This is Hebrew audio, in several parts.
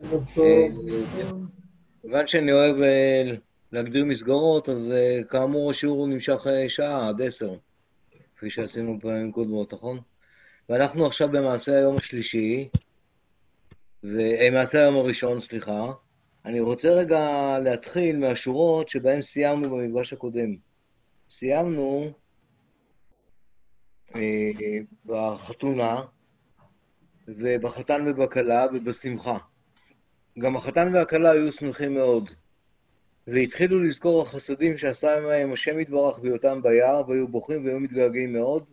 לכם. כיוון שאני אוהב להגדיר מסגרות, אז כאמור השיעור נמשך שעה עד עשר, כפי שעשינו פעמים קודמות, נכון? ואנחנו עכשיו במעשה היום השלישי, מעשה היום הראשון, סליחה. אני רוצה רגע להתחיל מהשורות שבהן סיימנו במפגש הקודם. סיימנו אה, בחתונה, ובחתן ובכלה ובשמחה. גם החתן והכלה היו שמחים מאוד, והתחילו לזכור החסדים שעשה עמהם השם יתברך בהיותם ביער, והיו בוכים והיו מתגעגעים מאוד,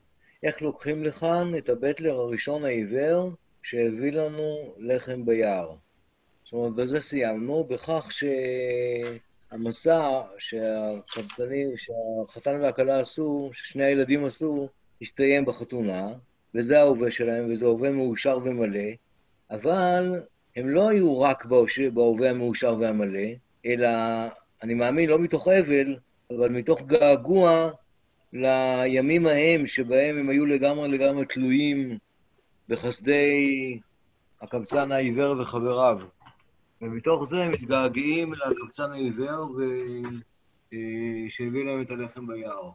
איך לוקחים לכאן את הבטלר הראשון העיוור שהביא לנו לחם ביער. זאת אומרת, בזה סיימנו, בכך שהמסע שהחתן והכלה עשו, ששני הילדים עשו, הסתיים בחתונה, וזה ההווה שלהם, וזה הווה מאושר ומלא, אבל הם לא היו רק בהווה המאושר והמלא, אלא, אני מאמין, לא מתוך אבל, אבל מתוך געגוע לימים ההם שבהם הם היו לגמרי לגמרי תלויים בחסדי הקבצן העיוור וחבריו. ומתוך זה הם מתגעגעים לקבצן העיוור ו... שהביא להם את הלחם ביער.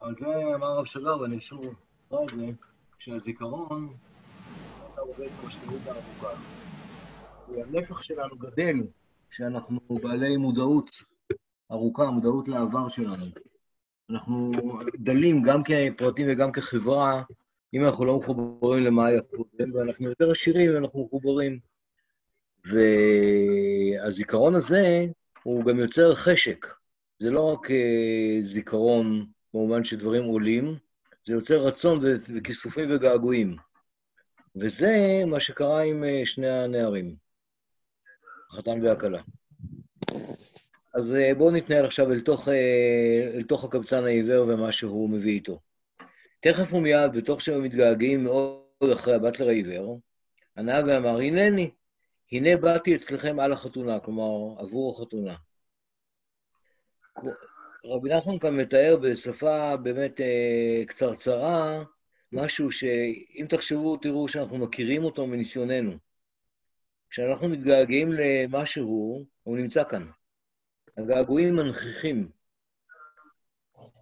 על זה אמר הרב שגר, ואני שוב אקרא את זה, שהזיכרון, אתה רואה את המשמעות הארוכה. והנפח שלנו גדל כשאנחנו בעלי מודעות ארוכה, מודעות לעבר שלנו. אנחנו דלים גם כפרטים וגם כחברה, אם אנחנו לא מחוברים למה היה קודם, ואנחנו יותר עשירים ואנחנו מחוברים. והזיכרון הזה, הוא גם יוצר חשק. זה לא רק זיכרון במובן שדברים עולים, זה יוצר רצון וכיסופים וגעגועים. וזה מה שקרה עם שני הנערים, החתן והכלה. אז בואו נתנהל עכשיו אל תוך, אל תוך הקבצן העיוור ומה שהוא מביא איתו. תכף ומיד, בתוך שהם מתגעגעים מאוד אחרי הבטלר העיוור, ענה ואמר, הנני, הנה באתי אצלכם על החתונה, כלומר, עבור החתונה. רבי נחמן כאן מתאר בשפה באמת אה, קצרצרה, משהו שאם תחשבו, תראו שאנחנו מכירים אותו מניסיוננו. כשאנחנו מתגעגעים למשהו, הוא נמצא כאן. הגעגועים מנכיחים.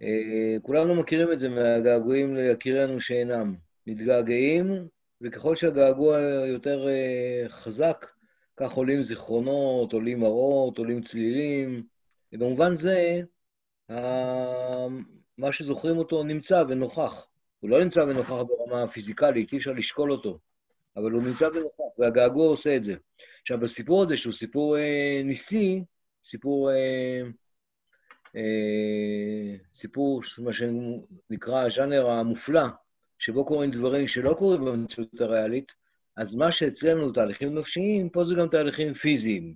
אה, כולנו מכירים את זה מהגעגועים ליקירינו שאינם. מתגעגעים, וככל שהגעגוע יותר אה, חזק, כך עולים זיכרונות, עולים מראות, עולים צלילים. ובמובן זה, מה שזוכרים אותו נמצא ונוכח. הוא לא נמצא ונוכח ברמה הפיזיקלית, אי אפשר לשקול אותו, אבל הוא נמצא ונוכח, והגעגוע עושה את זה. עכשיו, בסיפור הזה, שהוא סיפור אה, ניסי, סיפור, אה, אה, סיפור, מה שנקרא הז'אנר המופלא, שבו קורים דברים שלא קורים במציאות הריאלית, אז מה שאצלנו תהליכים נפשיים, פה זה גם תהליכים פיזיים.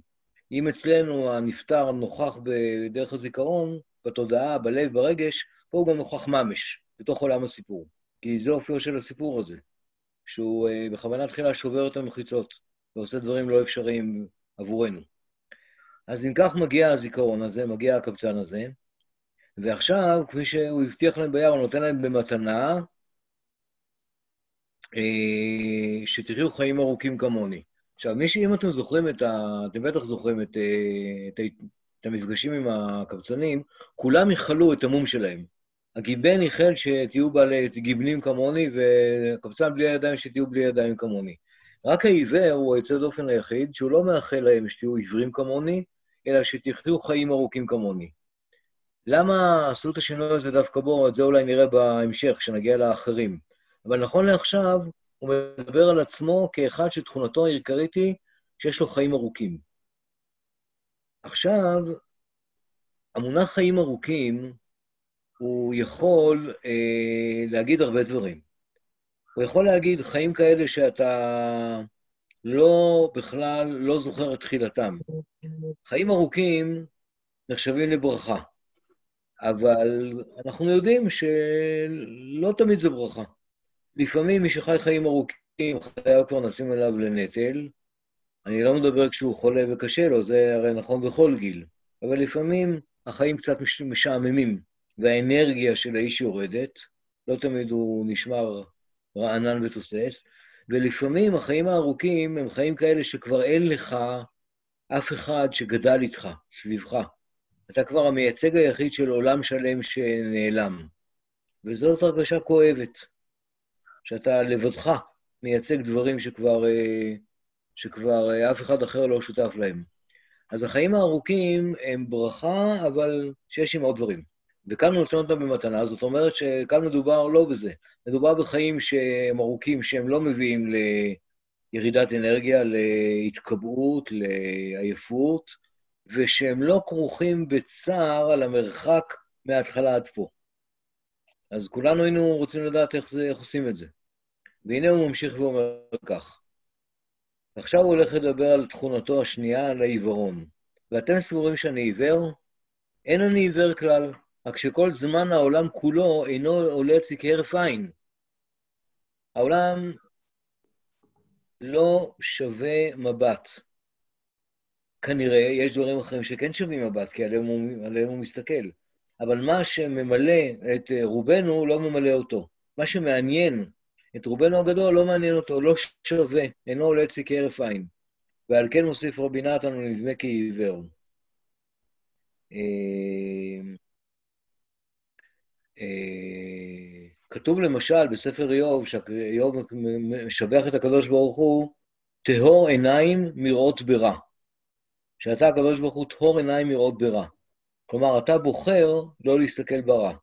אם אצלנו הנפטר נוכח בדרך הזיכרון, בתודעה, בלב, ברגש, פה הוא גם נוכח ממש, בתוך עולם הסיפור. כי זה אופיו של הסיפור הזה, שהוא uh, בכוונה תחילה שובר את המחיצות ועושה דברים לא אפשריים עבורנו. אז אם כך מגיע הזיכרון הזה, מגיע הקבצן הזה, ועכשיו, כפי שהוא הבטיח להם ביער, הוא נותן להם במתנה, uh, שתחיו חיים ארוכים כמוני. עכשיו, מי שאם אתם זוכרים את ה... אתם בטח זוכרים את, אה, את, את המפגשים עם הקבצנים, כולם יכלו את המום שלהם. הגיבן ייחל שתהיו בעלי גיבנים כמוני, והקבצן בלי הידיים שתהיו בלי ידיים כמוני. רק העיוור הוא היוצא דופן היחיד, שהוא לא מאחל להם שתהיו עיוורים כמוני, אלא שתחיו חיים ארוכים כמוני. למה עשו את השינוי הזה דווקא בו? את זה אולי נראה בהמשך, כשנגיע לאחרים. אבל נכון לעכשיו, הוא מדבר על עצמו כאחד שתכונתו העיקרית היא שיש לו חיים ארוכים. עכשיו, המונח חיים ארוכים, הוא יכול אה, להגיד הרבה דברים. הוא יכול להגיד חיים כאלה שאתה לא, בכלל, לא זוכר את תחילתם. חיים ארוכים נחשבים לברכה, אבל אנחנו יודעים שלא תמיד זה ברכה. לפעמים מי שחי חיים ארוכים, חייו כבר נשים עליו לנטל. אני לא מדבר כשהוא חולה וקשה לו, זה הרי נכון בכל גיל. אבל לפעמים החיים קצת משעממים, והאנרגיה של האיש יורדת, לא תמיד הוא נשמר רענן ותוסס, ולפעמים החיים הארוכים הם חיים כאלה שכבר אין לך אף אחד שגדל איתך, סביבך. אתה כבר המייצג היחיד של עולם שלם שנעלם. וזאת הרגשה כואבת, שאתה לבדך מייצג דברים שכבר, אה, שכבר אה, אף אחד אחר לא שותף להם. אז החיים הארוכים הם ברכה, אבל שיש עם עוד דברים. וכאן הוא נותן אותם במתנה, זאת אומרת שכאן מדובר לא בזה. מדובר בחיים שהם ארוכים, שהם לא מביאים לירידת אנרגיה, להתקבעות, לעייפות, ושהם לא כרוכים בצער על המרחק מההתחלה עד פה. אז כולנו היינו רוצים לדעת איך, זה, איך עושים את זה. והנה הוא ממשיך ואומר כך: עכשיו הוא הולך לדבר על תכונתו השנייה, על העיוורון. ואתם סבורים שאני עיוור? אין אני עיוור כלל, רק שכל זמן העולם כולו אינו עולה אצלי כהרף עין. העולם לא שווה מבט. כנראה יש דברים אחרים שכן שווים מבט, כי עליהם הוא, עליהם הוא מסתכל. אבל מה שממלא את רובנו לא ממלא אותו. מה שמעניין את רובנו הגדול לא מעניין אותו, לא שווה, אינו עולה אצלי כהרף עין. ועל כן מוסיף רבי נתן, הוא נדמה כעיוור. אה, אה, כתוב למשל בספר איוב, שאיוב משבח את הקדוש ברוך הוא, טהור עיניים מראות ברע. שאתה, הקדוש ברוך הוא, טהור עיניים מראות ברע. כלומר, אתה בוחר לא להסתכל ברע.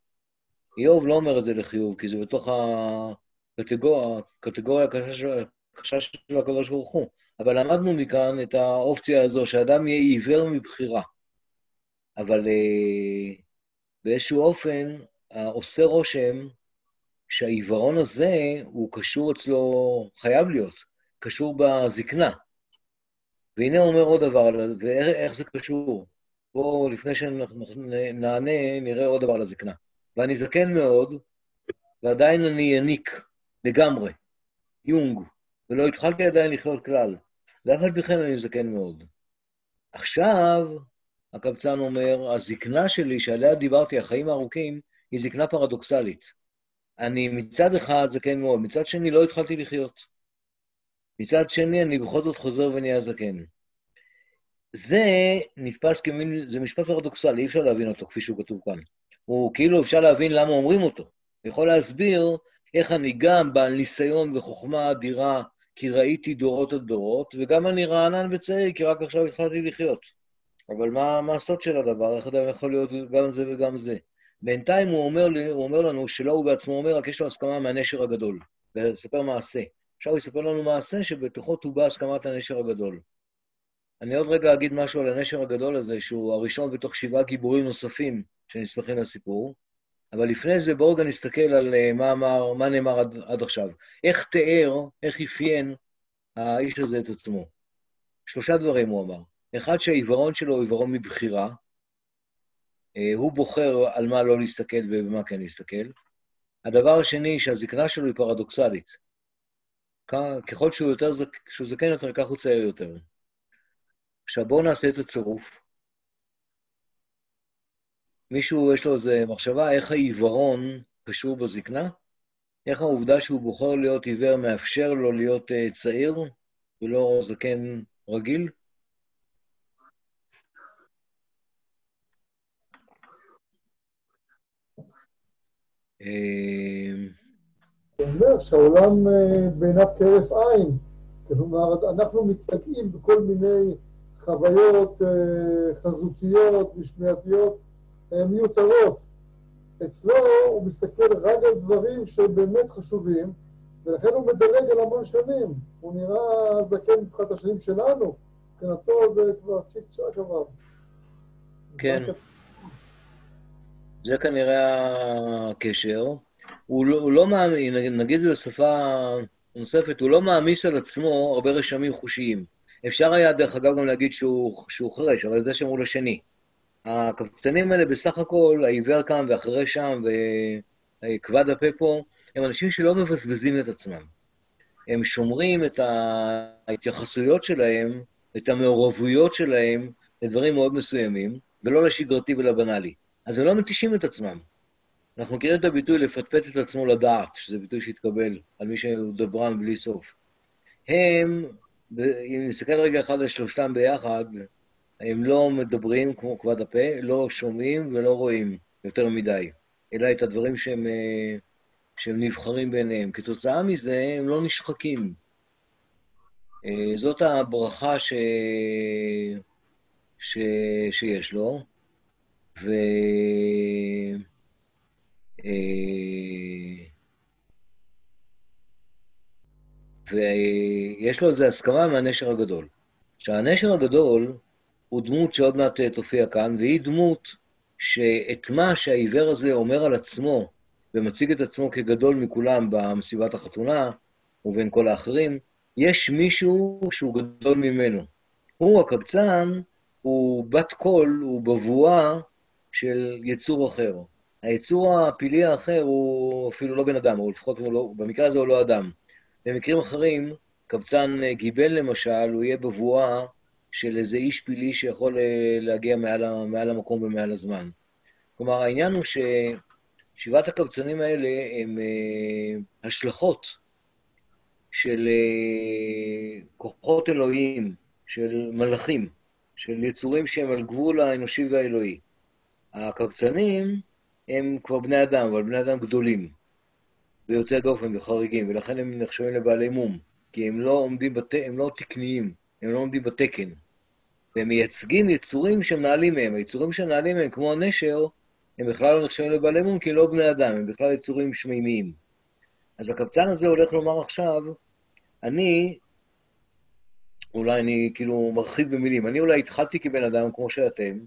איוב לא אומר את זה לחיוב, כי זה בתוך הקטגוריה הקשה של הקדוש ברוך הוא. אבל למדנו מכאן את האופציה הזו, שאדם יהיה עיוור מבחירה. אבל אה, באיזשהו אופן, עושה רושם שהעיוורון הזה הוא קשור אצלו, חייב להיות, קשור בזקנה. והנה אומר עוד דבר, ואיך זה קשור? בואו, לפני שנענה, נראה עוד דבר על הזקנה. ואני זקן מאוד, ועדיין אני יניק לגמרי, יונג, ולא התחלתי עדיין לחיות כלל. ואף על פי כן אני זקן מאוד. עכשיו, הקבצן אומר, הזקנה שלי, שעליה דיברתי, החיים הארוכים, היא זקנה פרדוקסלית. אני מצד אחד זקן מאוד, מצד שני לא התחלתי לחיות. מצד שני, אני בכל זאת חוזר ונהיה זקן. זה נתפס כמין, זה משפט פרדוקסלי, אי אפשר להבין אותו כפי שהוא כתוב כאן. הוא כאילו אפשר להבין למה אומרים אותו. יכול להסביר איך אני גם בעל ניסיון וחוכמה אדירה, כי ראיתי דורות על דורות, וגם אני רענן וצעיר, כי רק עכשיו התחלתי לחיות. אבל מה, מה הסוד של הדבר? איך אדם יכול להיות גם זה וגם זה? בינתיים הוא אומר, לי, הוא אומר לנו, שלא הוא בעצמו אומר, רק יש לו הסכמה מהנשר הגדול, ולספר מעשה. עכשיו הוא יספר לנו מעשה שבתוכו תובע הסכמת הנשר הגדול. אני עוד רגע אגיד משהו על הנשר הגדול הזה, שהוא הראשון בתוך שבעה גיבורים נוספים שנספחים לסיפור, אבל לפני זה בואו גם נסתכל על אה, מה, אמר, מה נאמר עד, עד עכשיו. איך תיאר, איך אפיין האיש הזה את עצמו. שלושה דברים הוא אמר. אחד, שהעיוורון שלו הוא עיוורון מבחירה, אה, הוא בוחר על מה לא להסתכל ובמה כן להסתכל. הדבר השני, שהזקנה שלו היא פרדוקסלית. ככל שהוא יותר, שהוא זקן יותר, כך הוא צעיר יותר. עכשיו בואו נעשה את הצירוף. מישהו, יש לו איזו מחשבה איך העיוורון קשור בזקנה? איך העובדה שהוא בוחר להיות עיוור מאפשר לו להיות uh, צעיר ולא זקן רגיל? אה, הוא אומר שהעולם אה, בעיניו כהרף עין. כלומר, אנחנו מתפגעים בכל מיני חוויות חזותיות ושמיעתיות מיותרות. אצלו הוא מסתכל רק על דברים שבאמת חשובים, ולכן הוא מדלג על המון שנים. הוא נראה זקן מבחינת השנים שלנו, מבחינתו זה כבר צ'יק צ'אק עבר. כן. זה כנראה הקשר. הוא לא, הוא לא מאמין, נגיד זה בשפה נוספת, הוא לא מעמיס על עצמו הרבה רשמים חושיים. אפשר היה, דרך אגב, גם להגיד שהוא, שהוא חרש, אבל זה הוא לשני. הקבצנים האלה בסך הכל, העיוור קם ואחרי שם, וכבד הפה פה, הם אנשים שלא מבזבזים את עצמם. הם שומרים את ההתייחסויות שלהם, את המעורבויות שלהם, לדברים מאוד מסוימים, ולא לשגרתי ולבנאלי. אז הם לא מתישים את עצמם. אנחנו מכירים את הביטוי לפטפט את עצמו לדעת, שזה ביטוי שהתקבל על מי שהוא דברן בלי סוף. הם, אם נסתכל רגע אחד על שלושתם ביחד, הם לא מדברים כמו כבד הפה, לא שומעים ולא רואים יותר מדי, אלא את הדברים שהם, אה, שהם נבחרים ביניהם. כתוצאה מזה הם לא נשחקים. אה, זאת הברכה ש... ש... שיש לו, ו... אה, ויש לו איזו הסכמה מהנשר הגדול. עכשיו, הנשר הגדול הוא דמות שעוד מעט תופיע כאן, והיא דמות שאת מה שהעיוור הזה אומר על עצמו, ומציג את עצמו כגדול מכולם במסיבת החתונה, ובין כל האחרים, יש מישהו שהוא גדול ממנו. הוא, הקבצן, הוא בת קול, הוא בבואה של יצור אחר. היצור הפילי האחר הוא אפילו לא בן אדם, או לפחות לא, במקרה הזה הוא לא אדם. במקרים אחרים, קבצן גיבל למשל, הוא יהיה בבואה של איזה איש פילי שיכול אה, להגיע מעל, מעל המקום ומעל הזמן. כלומר, העניין הוא ששבעת הקבצנים האלה הם אה, השלכות של אה, כוחות אלוהיים, של מלאכים, של יצורים שהם על גבול האנושי והאלוהי. הקבצנים הם כבר בני אדם, אבל בני אדם גדולים, ויוצאי דופן וחריגים, ולכן הם נחשבים לבעלי מום, כי הם לא עומדים, בת... הם לא תקניים, הם לא עומדים בתקן. והם מייצגים יצורים שמנהלים מהם. היצורים שמנהלים מהם, כמו הנשר, הם בכלל לא נחשבים לבעלי מום, כי לא בני אדם, הם בכלל יצורים שמימיים. אז הקבצן הזה הולך לומר עכשיו, אני, אולי אני כאילו מרחיב במילים, אני אולי התחלתי כבן אדם כמו שאתם,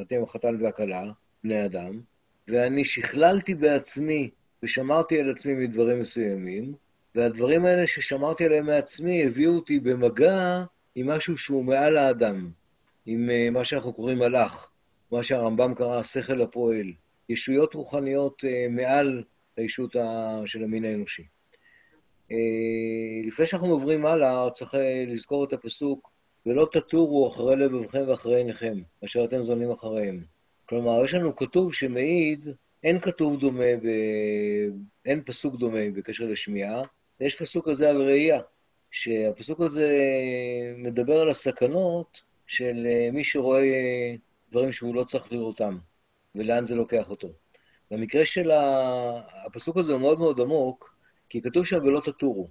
אתם החתן והכלה, בני אדם, ואני שכללתי בעצמי ושמרתי על עצמי מדברים מסוימים, והדברים האלה ששמרתי עליהם מעצמי הביאו אותי במגע עם משהו שהוא מעל האדם, עם אה, מה שאנחנו קוראים מלאך, מה שהרמב"ם קרא השכל הפועל, ישויות רוחניות אה, מעל הישות של המין האנושי. אה, לפני שאנחנו עוברים הלאה, צריך לזכור את הפסוק, ולא תטורו אחרי לבבכם ואחרי עיניכם, אשר אתם זונים אחריהם. כלומר, יש לנו כתוב שמעיד, אין כתוב דומה, ב... אין פסוק דומה בקשר לשמיעה, יש פסוק כזה על ראייה, שהפסוק הזה מדבר על הסכנות של מי שרואה דברים שהוא לא צריך לראותם, ולאן זה לוקח אותו. במקרה של הפסוק הזה הוא מאוד מאוד עמוק, כי כתוב שם ולא תטורו.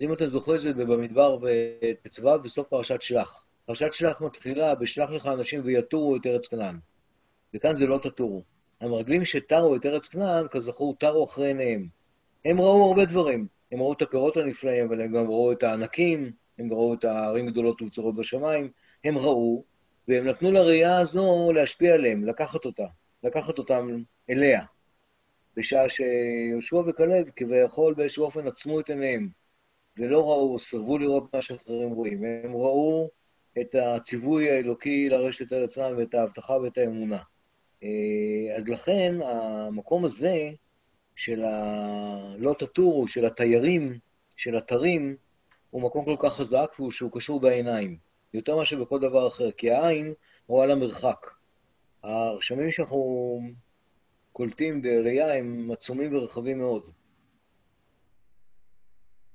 אם אתה זוכר את זה במדבר בט"ו, בסוף פרשת שלח. פרשת שלח מתחילה, בשלח לך אנשים ויתורו את ארץ כנען. וכאן זה לא תטורו. המרגלים שתרו את ארץ כנען, כזכור, תרו אחרי עיניהם. הם ראו הרבה דברים. הם ראו את הפירות הנפלאים, אבל הם גם ראו את הענקים, הם ראו את הערים גדולות ובצורות בשמיים. הם ראו, והם נתנו לראייה הזו להשפיע עליהם, לקחת אותה, לקחת אותם אליה. בשעה שיהושע וכלב כביכול באיזשהו אופן עצמו את עיניהם, ולא ראו, סירבו לראות מה שאחרים רואים. הם ראו את הציווי האלוקי לרשת את עצמם ואת ההבטחה ואת האמונה. אה, אז לכן, המקום הזה של הלא תטורו, של התיירים, של אתרים, הוא מקום כל כך חזק שהוא קשור בעיניים, יותר מאשר בכל דבר אחר, כי העין רואה למרחק. הרשמים שאנחנו קולטים בראייה הם עצומים ורחבים מאוד.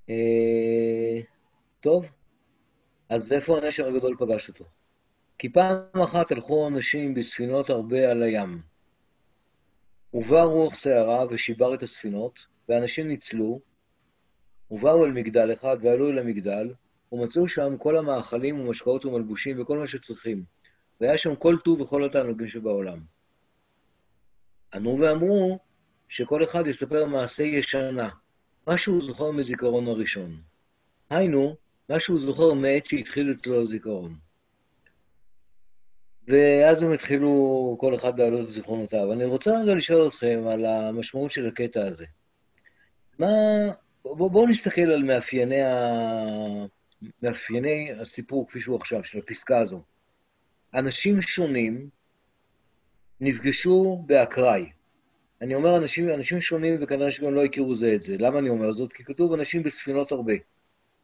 אה, טוב, אז איפה הנשר הגדול פגש אותו? כי פעם אחת הלכו אנשים בספינות הרבה על הים. ובא רוח סערה ושיבר את הספינות, ואנשים ניצלו, ובאו אל מגדל אחד ועלו אל המגדל, ומצאו שם כל המאכלים ומשקאות ומלבושים וכל מה שצריכים. והיה שם כל טוב וכל התענוגים שבעולם. ענו ואמרו שכל אחד יספר מעשה ישנה, מה שהוא זוכר מזיכרון הראשון. היינו, מה שהוא זוכר מעת שהתחיל אצלו הזיכרון. ואז הם התחילו כל אחד להעלות את זיכרונותיו. אני רוצה רגע לשאול אתכם על המשמעות של הקטע הזה. מה... בואו בוא נסתכל על מאפייני, ה... מאפייני הסיפור כפי שהוא עכשיו, של הפסקה הזו. אנשים שונים נפגשו באקראי. אני אומר אנשים, אנשים שונים וכנראה שגם לא הכירו זה את זה. למה אני אומר זאת? כי כתוב אנשים בספינות הרבה.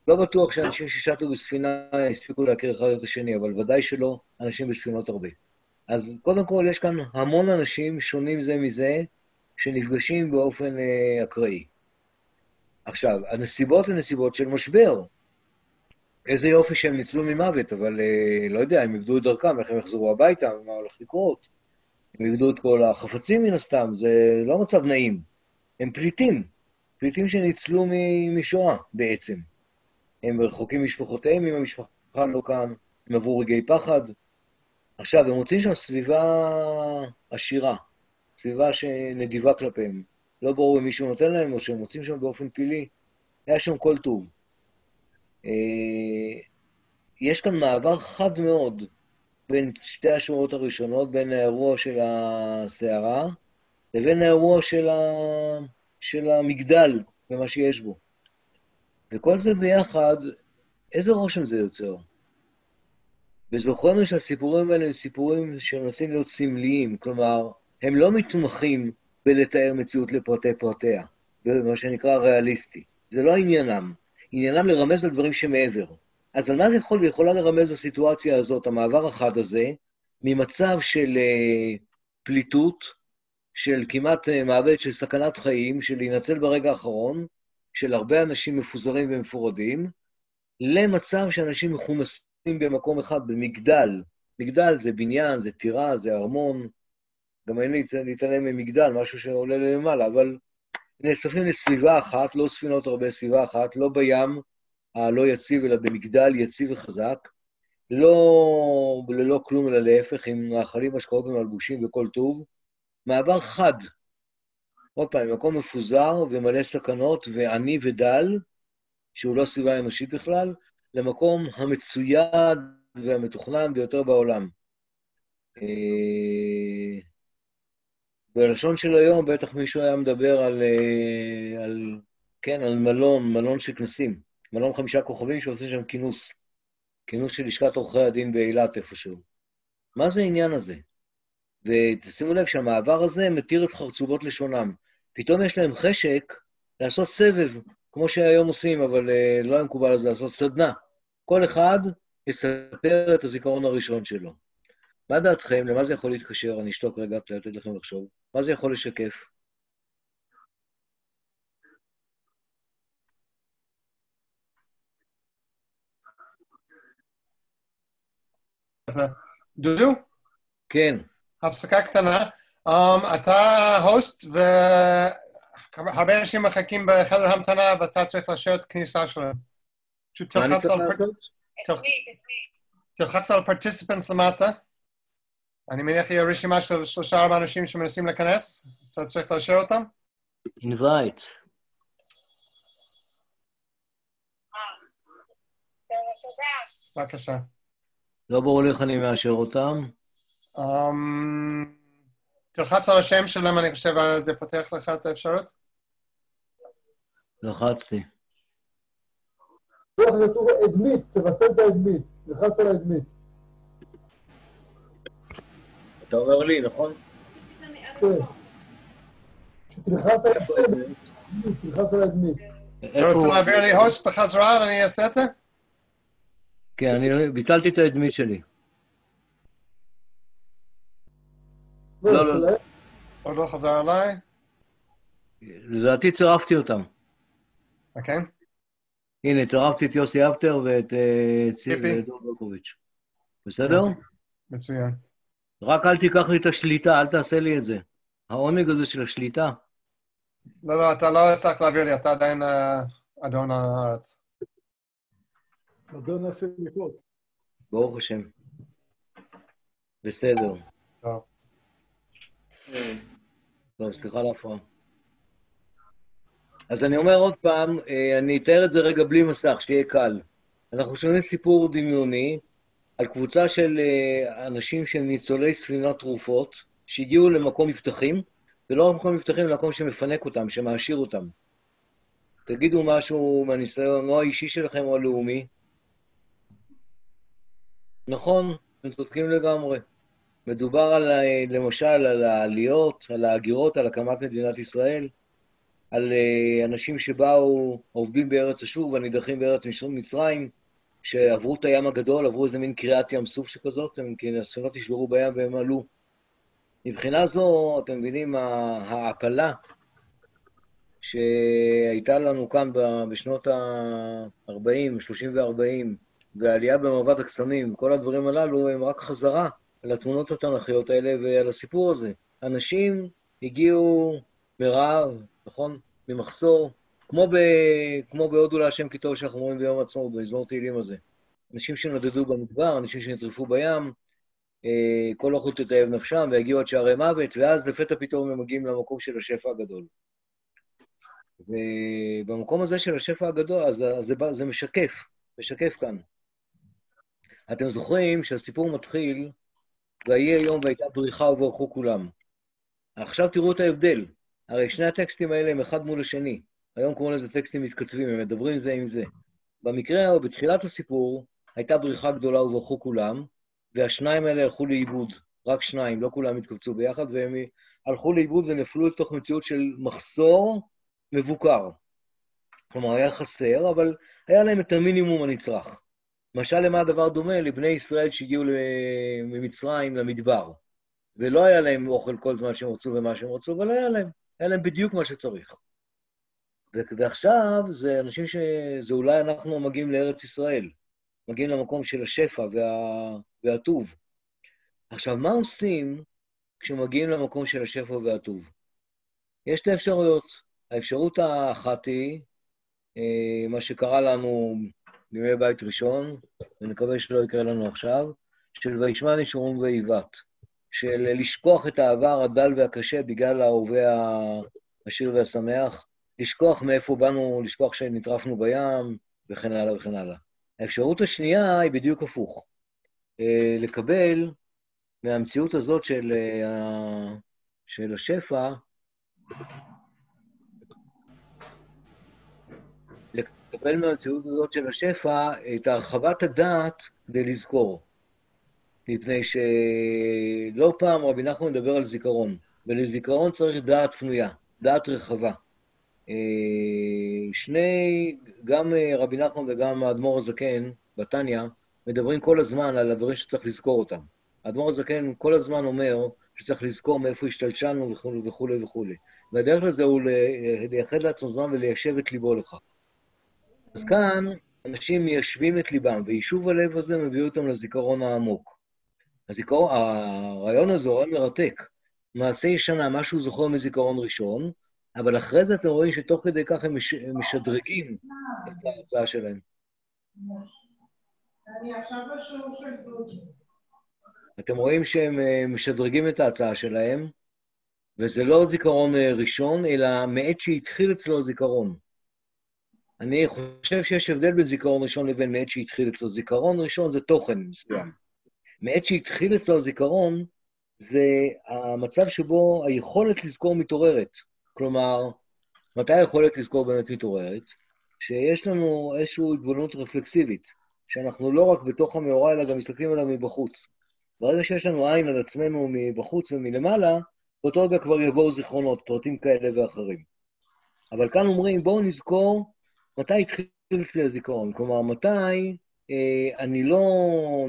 לא בטוח שאנשים ששטו בספינה הספיקו להכיר אחד את השני, אבל ודאי שלא אנשים בספינות הרבה. אז קודם כל, יש כאן המון אנשים שונים זה מזה, שנפגשים באופן אה, אקראי. עכשיו, הנסיבות הן נסיבות של משבר. איזה יופי שהם ניצלו ממוות, אבל אה, לא יודע, הם איבדו את דרכם, איך הם יחזרו הביתה, מה הולך לקרות. הם איבדו את כל החפצים מן הסתם, זה לא מצב נעים. הם פליטים, פליטים שניצלו משואה בעצם. הם רחוקים ממשפחותיהם, אם המשפחה לא כאן, הם עברו רגעי פחד. עכשיו, הם מוצאים שם סביבה עשירה, סביבה שנדיבה כלפיהם. לא ברור אם מישהו נותן להם או שהם מוצאים שם באופן פלאי. היה שם כל טוב. אה, יש כאן מעבר חד מאוד בין שתי השורות הראשונות, בין האירוע של הסערה לבין האירוע של, ה... של המגדל ומה שיש בו. וכל זה ביחד, איזה רושם זה יוצר? וזוכרנו שהסיפורים האלה הם סיפורים שמנסים להיות סמליים, כלומר, הם לא מתמחים בלתאר מציאות לפרטי פרטיה, במה שנקרא ריאליסטי. זה לא עניינם. עניינם לרמז על דברים שמעבר. אז על מה זה יכול ויכולה לרמז הסיטואציה הזאת, המעבר החד הזה, ממצב של uh, פליטות, של כמעט uh, מעבד של סכנת חיים, של להינצל ברגע האחרון, של הרבה אנשים מפוזרים ומפורדים, למצב שאנשים מכונסים במקום אחד, במגדל. מגדל זה בניין, זה טירה, זה ארמון. גם אין להתעלם ממגדל, משהו שעולה למעלה, אבל נאספים לסביבה אחת, לא ספינות הרבה, סביבה אחת, לא בים הלא יציב, אלא במגדל יציב וחזק, לא ללא כלום, אלא להפך, עם מאכלים, השקעות ומלבושים וכל טוב. מעבר חד, עוד פעם, מקום מפוזר ומלא סכנות ועני ודל, שהוא לא סביבה אנושית בכלל, למקום המצויד והמתוכנן ביותר בעולם. אה, בלשון של היום בטח מישהו היה מדבר על, אה, על, כן, על מלון, מלון של כנסים, מלון חמישה כוכבים שעושה שם כינוס, כינוס של לשכת עורכי הדין באילת איפשהו. מה זה העניין הזה? ותשימו לב שהמעבר הזה מתיר את חרצובות לשונם. פתאום יש להם חשק לעשות סבב, כמו שהיום עושים, אבל uh, לא היה מקובל על זה לעשות סדנה. כל אחד יספר את הזיכרון הראשון שלו. מה דעתכם? למה זה יכול להתקשר? אני אשתוק רגע כדי לתת לכם לחשוב. מה זה יכול לשקף? דודו? כן. הפסקה קטנה. Um, אתה הוסט והרבה אנשים מחכים בחדר המתנה ואתה צריך לאשר את הכניסה שלהם. פשוט תלחץ על פרטיסיפנטס למטה. אני מניח יהיה רשימה של שלושה ארבעה אנשים שמנסים להיכנס, אתה צריך לאשר אותם? invite. בבקשה. לא ברור לי איך אני מאשר אותם. Um, תלחץ על השם שלהם, אני חושב שזה פותח לך את האפשרות. לחצתי. לא, כתוב אדמית, תבטל את האדמית. לחץ על האדמית. אתה אומר לי, נכון? כן. שתלחץ על האדמית, תלחץ על האדמית. אתה רוצה להעביר לי הוסט בחזרה ואני אעשה את זה? כן, אני ביטלתי את האדמית שלי. לא, לא. עוד לא חזר אליי? לדעתי צירפתי אותם. אוקיי. הנה, צירפתי את יוסי אפטר ואת דור ברקוביץ'. בסדר? מצוין. רק אל תיקח לי את השליטה, אל תעשה לי את זה. העונג הזה של השליטה. לא, לא, אתה לא צריך להעביר לי, אתה עדיין אדון הארץ. אדון הסליחות. ברוך השם. בסדר. טוב. טוב, סליחה על ההפרעה. אז אני אומר עוד פעם, אני אתאר את זה רגע בלי מסך, שיהיה קל. אנחנו שומעים סיפור דמיוני על קבוצה של אנשים שהם ניצולי ספינת תרופות, שהגיעו למקום מבטחים, ולא למקום מבטחים, למקום שמפנק אותם, שמעשיר אותם. תגידו משהו מהניסיון, או האישי שלכם או הלאומי. נכון, אתם צודקים לגמרי. מדובר על, למשל על העליות, על ההגירות, על הקמת מדינת ישראל, על אנשים שבאו, עובדים בארץ אשור והנידחים בארץ מצרים, שעברו את הים הגדול, עברו איזה מין קריעת ים סוף שכזאת, הם, כי הספינות נשברו בים והם עלו. מבחינה זו, אתם מבינים, ההעפלה שהייתה לנו כאן בשנות ה-40, 30 ו-40, והעלייה במרבד הקסמים, כל הדברים הללו הם רק חזרה על התמונות התנ"כיות האלה ועל הסיפור הזה. אנשים הגיעו מרעב, נכון? ממחסור, כמו, ב, כמו בהודו להשם כי טוב שאנחנו רואים ביום עצמו, במזמור תהילים הזה. אנשים שנדדו במדבר, אנשים שנטרפו בים, אה, כל אוכל תתאהב נפשם ויגיעו עד שערי מוות, ואז לפתע פתאום הם מגיעים למקום של השפע הגדול. ובמקום הזה של השפע הגדול, אז זה, זה משקף, משקף כאן. אתם זוכרים שהסיפור מתחיל, ויהי היום והייתה בריחה וברכו כולם. עכשיו תראו את ההבדל. הרי שני הטקסטים האלה הם אחד מול השני. היום קוראים לזה טקסטים מתכתבים, הם מדברים זה עם זה. במקרה, או בתחילת הסיפור, הייתה בריחה גדולה וברכו כולם, והשניים האלה הלכו לאיבוד. רק שניים, לא כולם התקבצו ביחד, והם הלכו לאיבוד ונפלו לתוך מציאות של מחסור מבוקר. כלומר, היה חסר, אבל היה להם את המינימום הנצרך. משל למה הדבר דומה? לבני ישראל שהגיעו ממצרים למדבר, ולא היה להם אוכל כל זמן שהם רצו ומה שהם רצו, אבל היה להם, היה להם בדיוק מה שצריך. ועכשיו זה אנשים ש... זה אולי אנחנו מגיעים לארץ ישראל, מגיעים למקום של השפע וה... והטוב. עכשיו, מה עושים כשמגיעים למקום של השפע והטוב? יש שתי אפשרויות. האפשרות האחת היא, אה, מה שקרה לנו בימי בית ראשון, ונקווה שלא יקרה לנו עכשיו, של וישמן ישורון ואיבת, של לשכוח את העבר הדל והקשה בגלל ההווה העשיר והשמח, לשכוח מאיפה באנו, לשכוח שנטרפנו בים, וכן הלאה וכן הלאה. האפשרות השנייה היא בדיוק הפוך. אה, לקבל מהמציאות הזאת של, אה, של השפע, לקבל מהמציאות הזאת של השפע את הרחבת הדעת כדי לזכור. מפני שלא פעם רבי נחמן מדבר על זיכרון, ולזיכרון צריך דעת פנויה, דעת רחבה. אה, שני, גם רבי נחמן וגם האדמו"ר הזקן, בתניא, מדברים כל הזמן על הדברים שצריך לזכור אותם. האדמו"ר הזקן כל הזמן אומר שצריך לזכור מאיפה השתלשלנו וכולי וכולי וכולי. והדרך לזה הוא לייחד לעצמו זמן וליישב את ליבו לכך. אז כאן אנשים מיישבים את ליבם, ויישוב הלב הזה מביא אותם לזיכרון העמוק. הזיכרון, הרעיון הזה הוא רעיון מרתק. מעשה ישנה, משהו זוכר מזיכרון ראשון, אבל אחרי זה אתם רואים שתוך כדי כך הם משדרגים את ההרצאה שלהם. אתם רואים שהם אה, משדרגים את ההצעה שלהם, וזה לא זיכרון אה, ראשון, אלא מעת שהתחיל אצלו זיכרון. אני חושב שיש הבדל בין זיכרון ראשון לבין מעת שהתחיל אצלו. זיכרון ראשון זה תוכן מסוים. מעת שהתחיל אצלו זיכרון, זה המצב שבו היכולת לזכור מתעוררת. כלומר, מתי היכולת לזכור באמת מתעוררת? שיש לנו איזושהי התבוננות רפלקסיבית, שאנחנו לא רק בתוך המאורע, אלא גם מסתכלים עליו מבחוץ. ברגע שיש לנו עין על עצמנו מבחוץ ומלמעלה, באותו רגע כבר יבואו זיכרונות, פרטים כאלה ואחרים. אבל כאן אומרים, בואו נזכור מתי התחיל אצלי הזיכרון. כלומר, מתי אה, אני לא,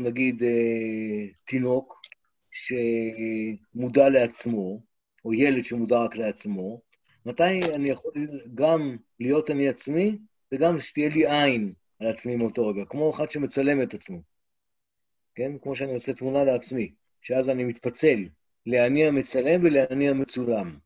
נגיד, אה, תינוק שמודע לעצמו, או ילד שמודע רק לעצמו, מתי אני יכול גם להיות אני עצמי, וגם שתהיה לי עין על עצמי מאותו רגע, כמו אחד שמצלם את עצמו. כן? כמו שאני עושה תמונה לעצמי, שאז אני מתפצל לאני המצלם ולאני המצולם.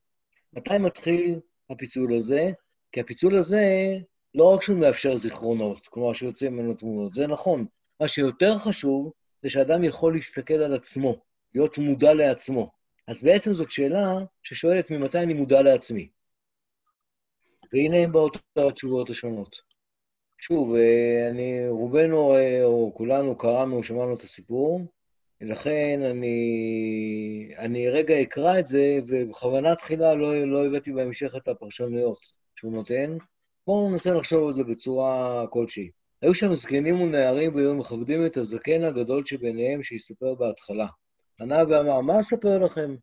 מתי מתחיל הפיצול הזה? כי הפיצול הזה, לא רק שהוא מאפשר זיכרונות, כלומר שיוצאים ממנו תמונות, זה נכון. מה שיותר חשוב, זה שאדם יכול להסתכל על עצמו, להיות מודע לעצמו. אז בעצם זאת שאלה ששואלת ממתי אני מודע לעצמי. והנה הם באות התשובות השונות. שוב, אה, אני, רובנו אה, או כולנו קראנו, שמענו את הסיפור, לכן אני, אני רגע אקרא את זה, ובכוונה תחילה לא, לא הבאתי בהמשך את הפרשנויות שהוא נותן. בואו ננסה לחשוב על זה בצורה כלשהי. היו שם זקנים ונערים והיו מכבדים את הזקן הגדול שביניהם שהסתפר בהתחלה. ענה ואמר, מה אספר לכם?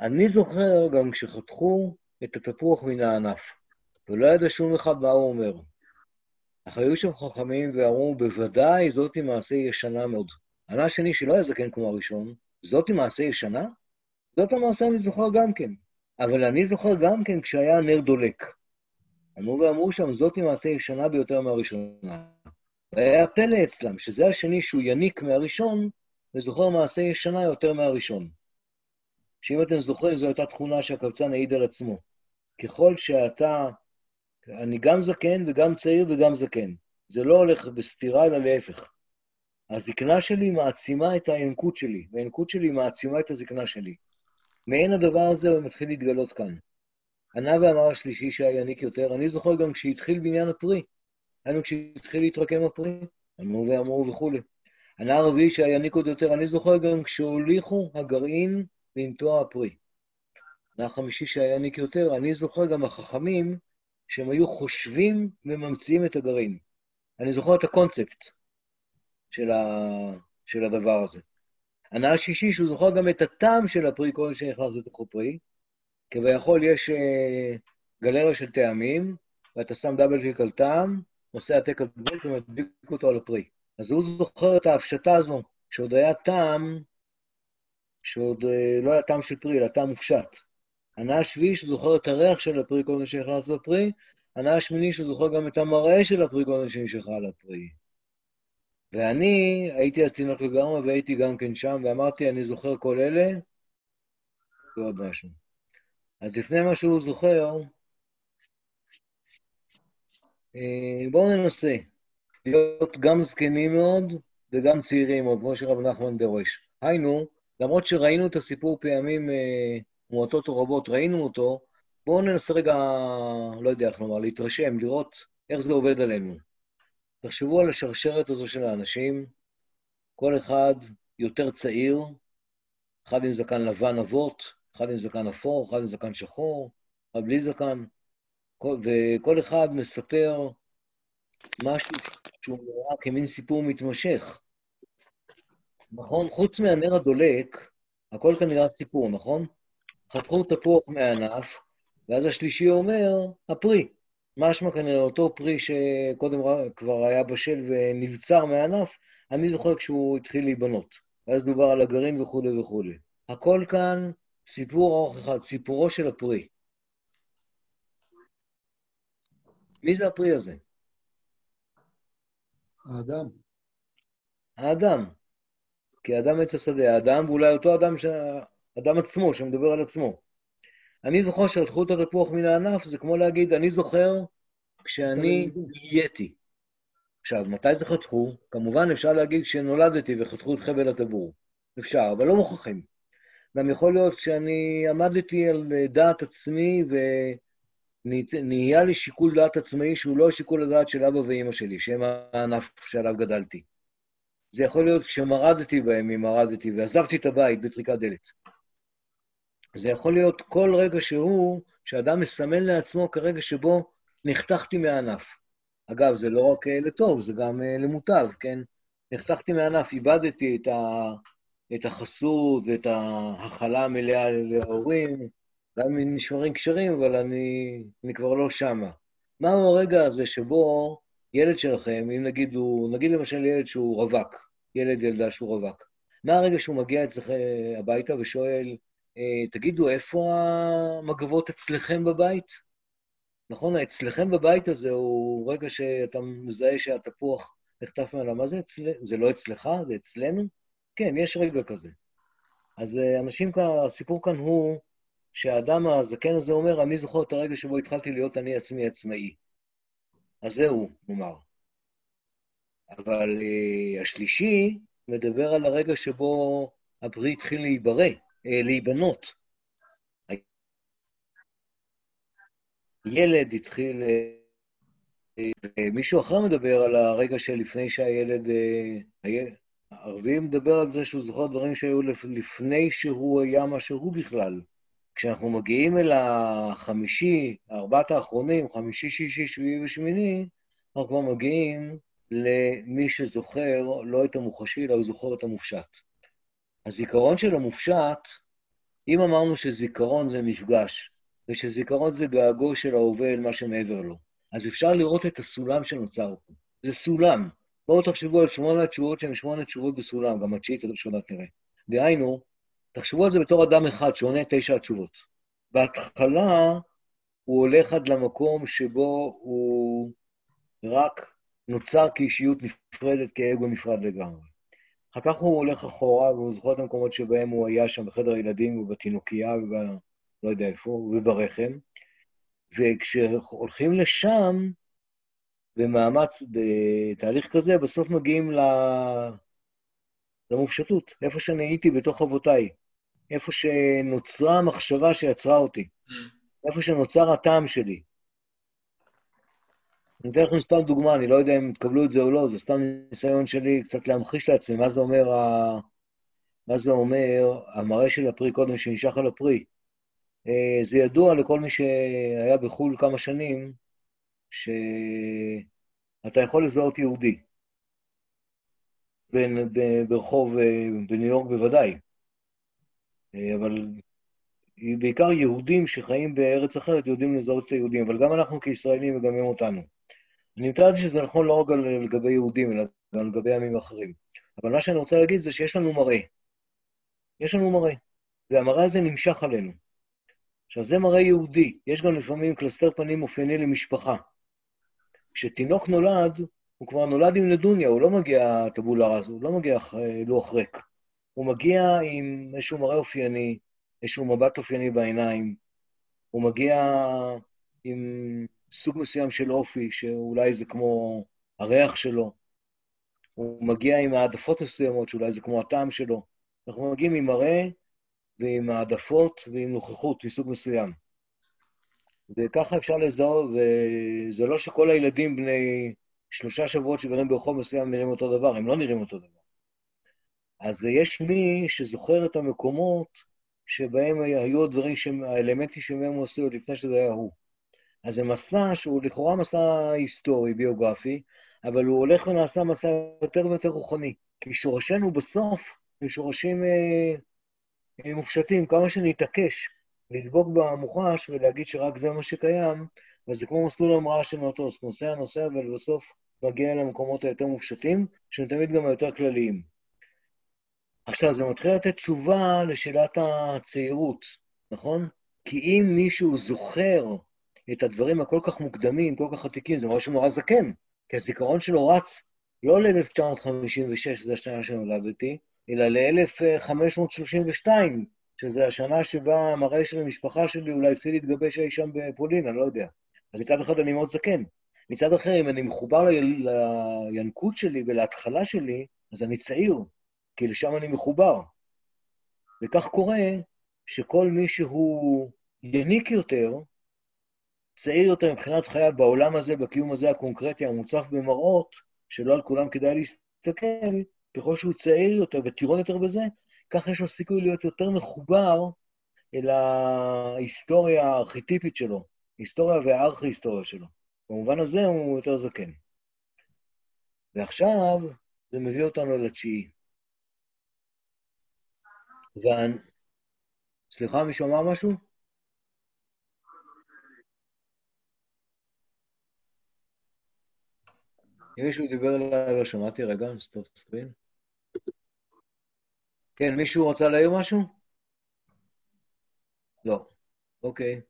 אני זוכר גם כשחתכו את התפוח מן הענף, ולא ידע שום אחד מה הוא אומר. אך היו שם חכמים ואמרו, בוודאי זאתי מעשה ישנה מאוד. ענה השני שלא היה זקן כמו הראשון, זאתי מעשה ישנה? זאת המעשה אני זוכר גם כן. אבל אני זוכר גם כן כשהיה נר דולק. אמרו ואמרו שם, זאת למעשה ישנה ביותר מהראשונה. והיה פלא אצלם, שזה השני שהוא יניק מהראשון, וזוכר מעשה ישנה יותר מהראשון. שאם אתם זוכרים, זו הייתה תכונה שהקבצן העיד על עצמו. ככל שאתה, אני גם זקן וגם צעיר וגם זקן. זה לא הולך בסתירה, אלא להפך. הזקנה שלי מעצימה את הינקות שלי, והינקות שלי מעצימה את הזקנה שלי. מעין הדבר הזה הוא מתחיל להתגלות כאן. ענה ואמר השלישי שהיה יניק יותר, אני זוכר גם כשהתחיל בניין הפרי. היינו כשהתחיל להתרקם הפרי, אמרו ואמרו וכולי. ענה הרביעי שהיה יניק עוד יותר, אני זוכר גם כשהוליכו הגרעין לנטוע הפרי. ענה החמישי שהיה יניק יותר, אני זוכר גם החכמים שהם היו חושבים וממציאים את הגרעין. אני זוכר את הקונספט של, ה... של הדבר הזה. הנאה השישי, שהוא זוכר גם את הטעם של הפרי כל שנכנס לתוך הפרי. כביכול יש uh, גלריה של טעמים, ואתה שם דאבל קליק על טעם, עושה העתק על גבול ומדביק אותו על הפרי. אז הוא זוכר את ההפשטה הזו, שעוד היה טעם, שעוד uh, לא היה טעם של פרי, אלא טעם מופשט. הנאה השביעי, שזוכר את הריח של הפרי כל שנכנס לפרי, הנאה השמיני, שזוכר גם את המראה של הפרי כל שנשאר על הפרי. ואני הייתי אז תינוק לגמרי והייתי גם כן שם, ואמרתי, אני זוכר כל אלה, ועוד משהו. אז לפני מה שהוא זוכר, אה, בואו ננסה להיות גם זקנים מאוד וגם צעירים מאוד, כמו שרב נחמן דורש. היינו, למרות שראינו את הסיפור פעמים אה, מועטות או רבות, ראינו אותו, בואו ננסה רגע, לא יודע איך לומר, להתרשם, לראות איך זה עובד עלינו. תחשבו על השרשרת הזו של האנשים, כל אחד יותר צעיר, אחד עם זקן לבן אבות, אחד עם זקן אפור, אחד עם זקן שחור, אחד בלי זקן, וכל אחד מספר משהו שהוא נראה כמין סיפור מתמשך. נכון? חוץ מהנר הדולק, הכל כאן נראה סיפור, נכון? חתכו תפוח מהענף, ואז השלישי אומר, הפרי. משמע כנראה אותו פרי שקודם כבר היה בשל ונבצר מהענף, אני זוכר כשהוא התחיל להיבנות. ואז דובר על הגרעין וכולי וכולי. הכל כאן סיפור ארוך אחד, סיפורו של הפרי. מי זה הפרי הזה? האדם. האדם. כי האדם עץ השדה, האדם, ואולי אותו אדם, ש... אדם עצמו, שמדבר על עצמו. אני זוכר שחתכו את התפוח מן הענף, זה כמו להגיד, אני זוכר כשאני נהייתי. עכשיו, מתי זה חתכו? כמובן, אפשר להגיד כשנולדתי וחתכו את חבל הטבור. אפשר, אבל לא מוכרחים. גם יכול להיות שאני עמדתי על דעת עצמי ונהיה לי שיקול דעת עצמאי שהוא לא שיקול הדעת של אבא ואימא שלי, שהם הענף שעליו גדלתי. זה יכול להיות כשמרדתי בהם, אם מרדתי, ועזבתי את הבית בטריקת דלת. זה יכול להיות כל רגע שהוא, שאדם מסמן לעצמו כרגע שבו נחתכתי מהענף. אגב, זה לא רק אה, לטוב, זה גם אה, למוטב, כן? נחתכתי מהענף, איבדתי את, ה, את החסות ואת ההכלה המלאה להורים, גם אם נשמרים קשרים, אבל אני, אני כבר לא שמה. מהו הרגע הזה שבו ילד שלכם, אם נגיד הוא, נגיד למשל ילד שהוא רווק, ילד ילדה שהוא רווק, מה הרגע שהוא מגיע אצלכם הביתה ושואל, אה, תגידו, איפה המגבות אצלכם בבית? נכון, אצלכם בבית הזה הוא רגע שאתה מזהה שהתפוח נחטף ממנו. מה זה אצלנו? זה לא אצלך, זה אצלנו? כן, יש רגע כזה. אז אה, אנשים הסיפור כאן הוא שהאדם הזקן הזה אומר, אני זוכר את הרגע שבו התחלתי להיות אני עצמי עצמאי. אז זהו, נאמר. אבל uh, השלישי מדבר על הרגע שבו הפרי התחיל להיברא. אה, להיבנות. ילד התחיל, אה, אה, מישהו אחר מדבר על הרגע שלפני שהילד, הרביעי מדבר על זה שהוא זוכר דברים שהיו לפני שהוא היה מה שהוא בכלל. כשאנחנו מגיעים אל החמישי, ארבעת האחרונים, חמישי, שישי, שביעי ושמיני, אנחנו כבר מגיעים למי שזוכר לא את המוחשי, אלא הוא זוכר את המופשט. הזיכרון של המופשט, אם אמרנו שזיכרון זה מפגש, ושזיכרון זה געגוע של ההווה אל מה שמעבר לו, אז אפשר לראות את הסולם שנוצר פה. זה סולם. בואו תחשבו על שמונה התשובות שהן שמונה תשובות בסולם, גם התשיעית הראשונה תראה. דהיינו, תחשבו על זה בתור אדם אחד שעונה תשע התשובות. בהתחלה, הוא הולך עד למקום שבו הוא רק נוצר כאישיות נפרדת, כאגו נפרד לגמרי. אחר כך הוא הולך אחורה, והוא זוכר את המקומות שבהם הוא היה שם בחדר הילדים ובתינוקייה וב... לא יודע איפה, וברחם. וכשהולכים לשם, במאמץ, בתהליך כזה, בסוף מגיעים ל... למופשטות, איפה שאני הייתי בתוך אבותיי, איפה שנוצרה המחשבה שיצרה אותי, איפה שנוצר הטעם שלי. אני אתן לכם סתם דוגמה, אני לא יודע אם תקבלו את זה או לא, זה סתם ניסיון שלי קצת להמחיש לעצמי מה זה אומר, ה... מה זה אומר המראה של הפרי קודם שנשאר על הפרי. אה, זה ידוע לכל מי שהיה בחו"ל כמה שנים, שאתה יכול לזהות יהודי. בין, ברחוב, אה, בניו יורק בוודאי. אה, אבל בעיקר יהודים שחיים בארץ אחרת יודעים לזהות את היהודים, אבל גם אנחנו כישראלים הם אותנו. אני מתאר שזה נכון לא רק לגבי יהודים, אלא גם לגבי עמים אחרים. אבל מה שאני רוצה להגיד זה שיש לנו מראה. יש לנו מראה, והמראה הזה נמשך עלינו. עכשיו, זה מראה יהודי. יש גם לפעמים קלסתר פנים אופייני למשפחה. כשתינוק נולד, הוא כבר נולד עם נדוניה, הוא לא מגיע טבולה רז, הוא לא מגיע לוח ריק. הוא מגיע עם איזשהו מראה אופייני, איזשהו מבט אופייני בעיניים. הוא מגיע עם סוג מסוים של אופי, שאולי זה כמו הריח שלו. הוא מגיע עם העדפות מסוימות, שאולי זה כמו הטעם שלו. אנחנו מגיעים עם מראה ועם העדפות ועם נוכחות מסוג מסוים. וככה אפשר לזהות, וזה לא שכל הילדים בני שלושה שבועות שגרים ברחוב מסוים נראים אותו דבר, הם לא נראים אותו דבר. אז יש מי שזוכר את המקומות שבהם היו הדברים, האלמנטים שמהם הוא עשו עוד לפני שזה היה הוא. אז זה מסע שהוא לכאורה מסע היסטורי, ביוגרפי, אבל הוא הולך ונעשה מסע יותר ויותר רוחני. כי שורשינו בסוף הם שורשים אה, אה, מופשטים. כמה שנתעקש לדבוק במוחש ולהגיד שרק זה מה שקיים, וזה כמו מסלול המראה של מטוס, נוסע, נוסע, ולבסוף מגיע למקומות היותר מופשטים, שהם תמיד גם היותר כלליים. עכשיו, זה מתחיל לתת תשובה לשאלת הצעירות, נכון? כי אם מישהו זוכר את הדברים הכל כך מוקדמים, כל כך עתיקים, זה משהו נורא זקן, כי הזיכרון שלו רץ לא ל-1956, זו השנה שנולדתי, אלא ל-1532, שזו השנה שבה המראה של המשפחה שלי אולי התחיל להתגבש אי שם בפולין, אני לא יודע. אז מצד אחד אני מאוד זקן. מצד אחר, אם אני מחובר לינקות שלי ולהתחלה שלי, אז אני צעיר, כי לשם אני מחובר. וכך קורה שכל מי שהוא יניק יותר, צעיר יותר מבחינת חייו בעולם הזה, בקיום הזה הקונקרטי המוצף במראות, שלא על כולם כדאי להסתכל, ככל שהוא צעיר יותר וטירון יותר בזה, ככה יש לו סיכוי להיות יותר מחובר אל ההיסטוריה הארכיטיפית שלו, ההיסטוריה והארכי-היסטוריה שלו. במובן הזה הוא יותר זקן. ועכשיו זה מביא אותנו לתשיעי. ואני... סליחה, מישהו אמר משהו? אם מישהו דיבר אליי, לא שמעתי, רגע, stop screen. כן, מישהו רצה להעיר משהו? לא. אוקיי.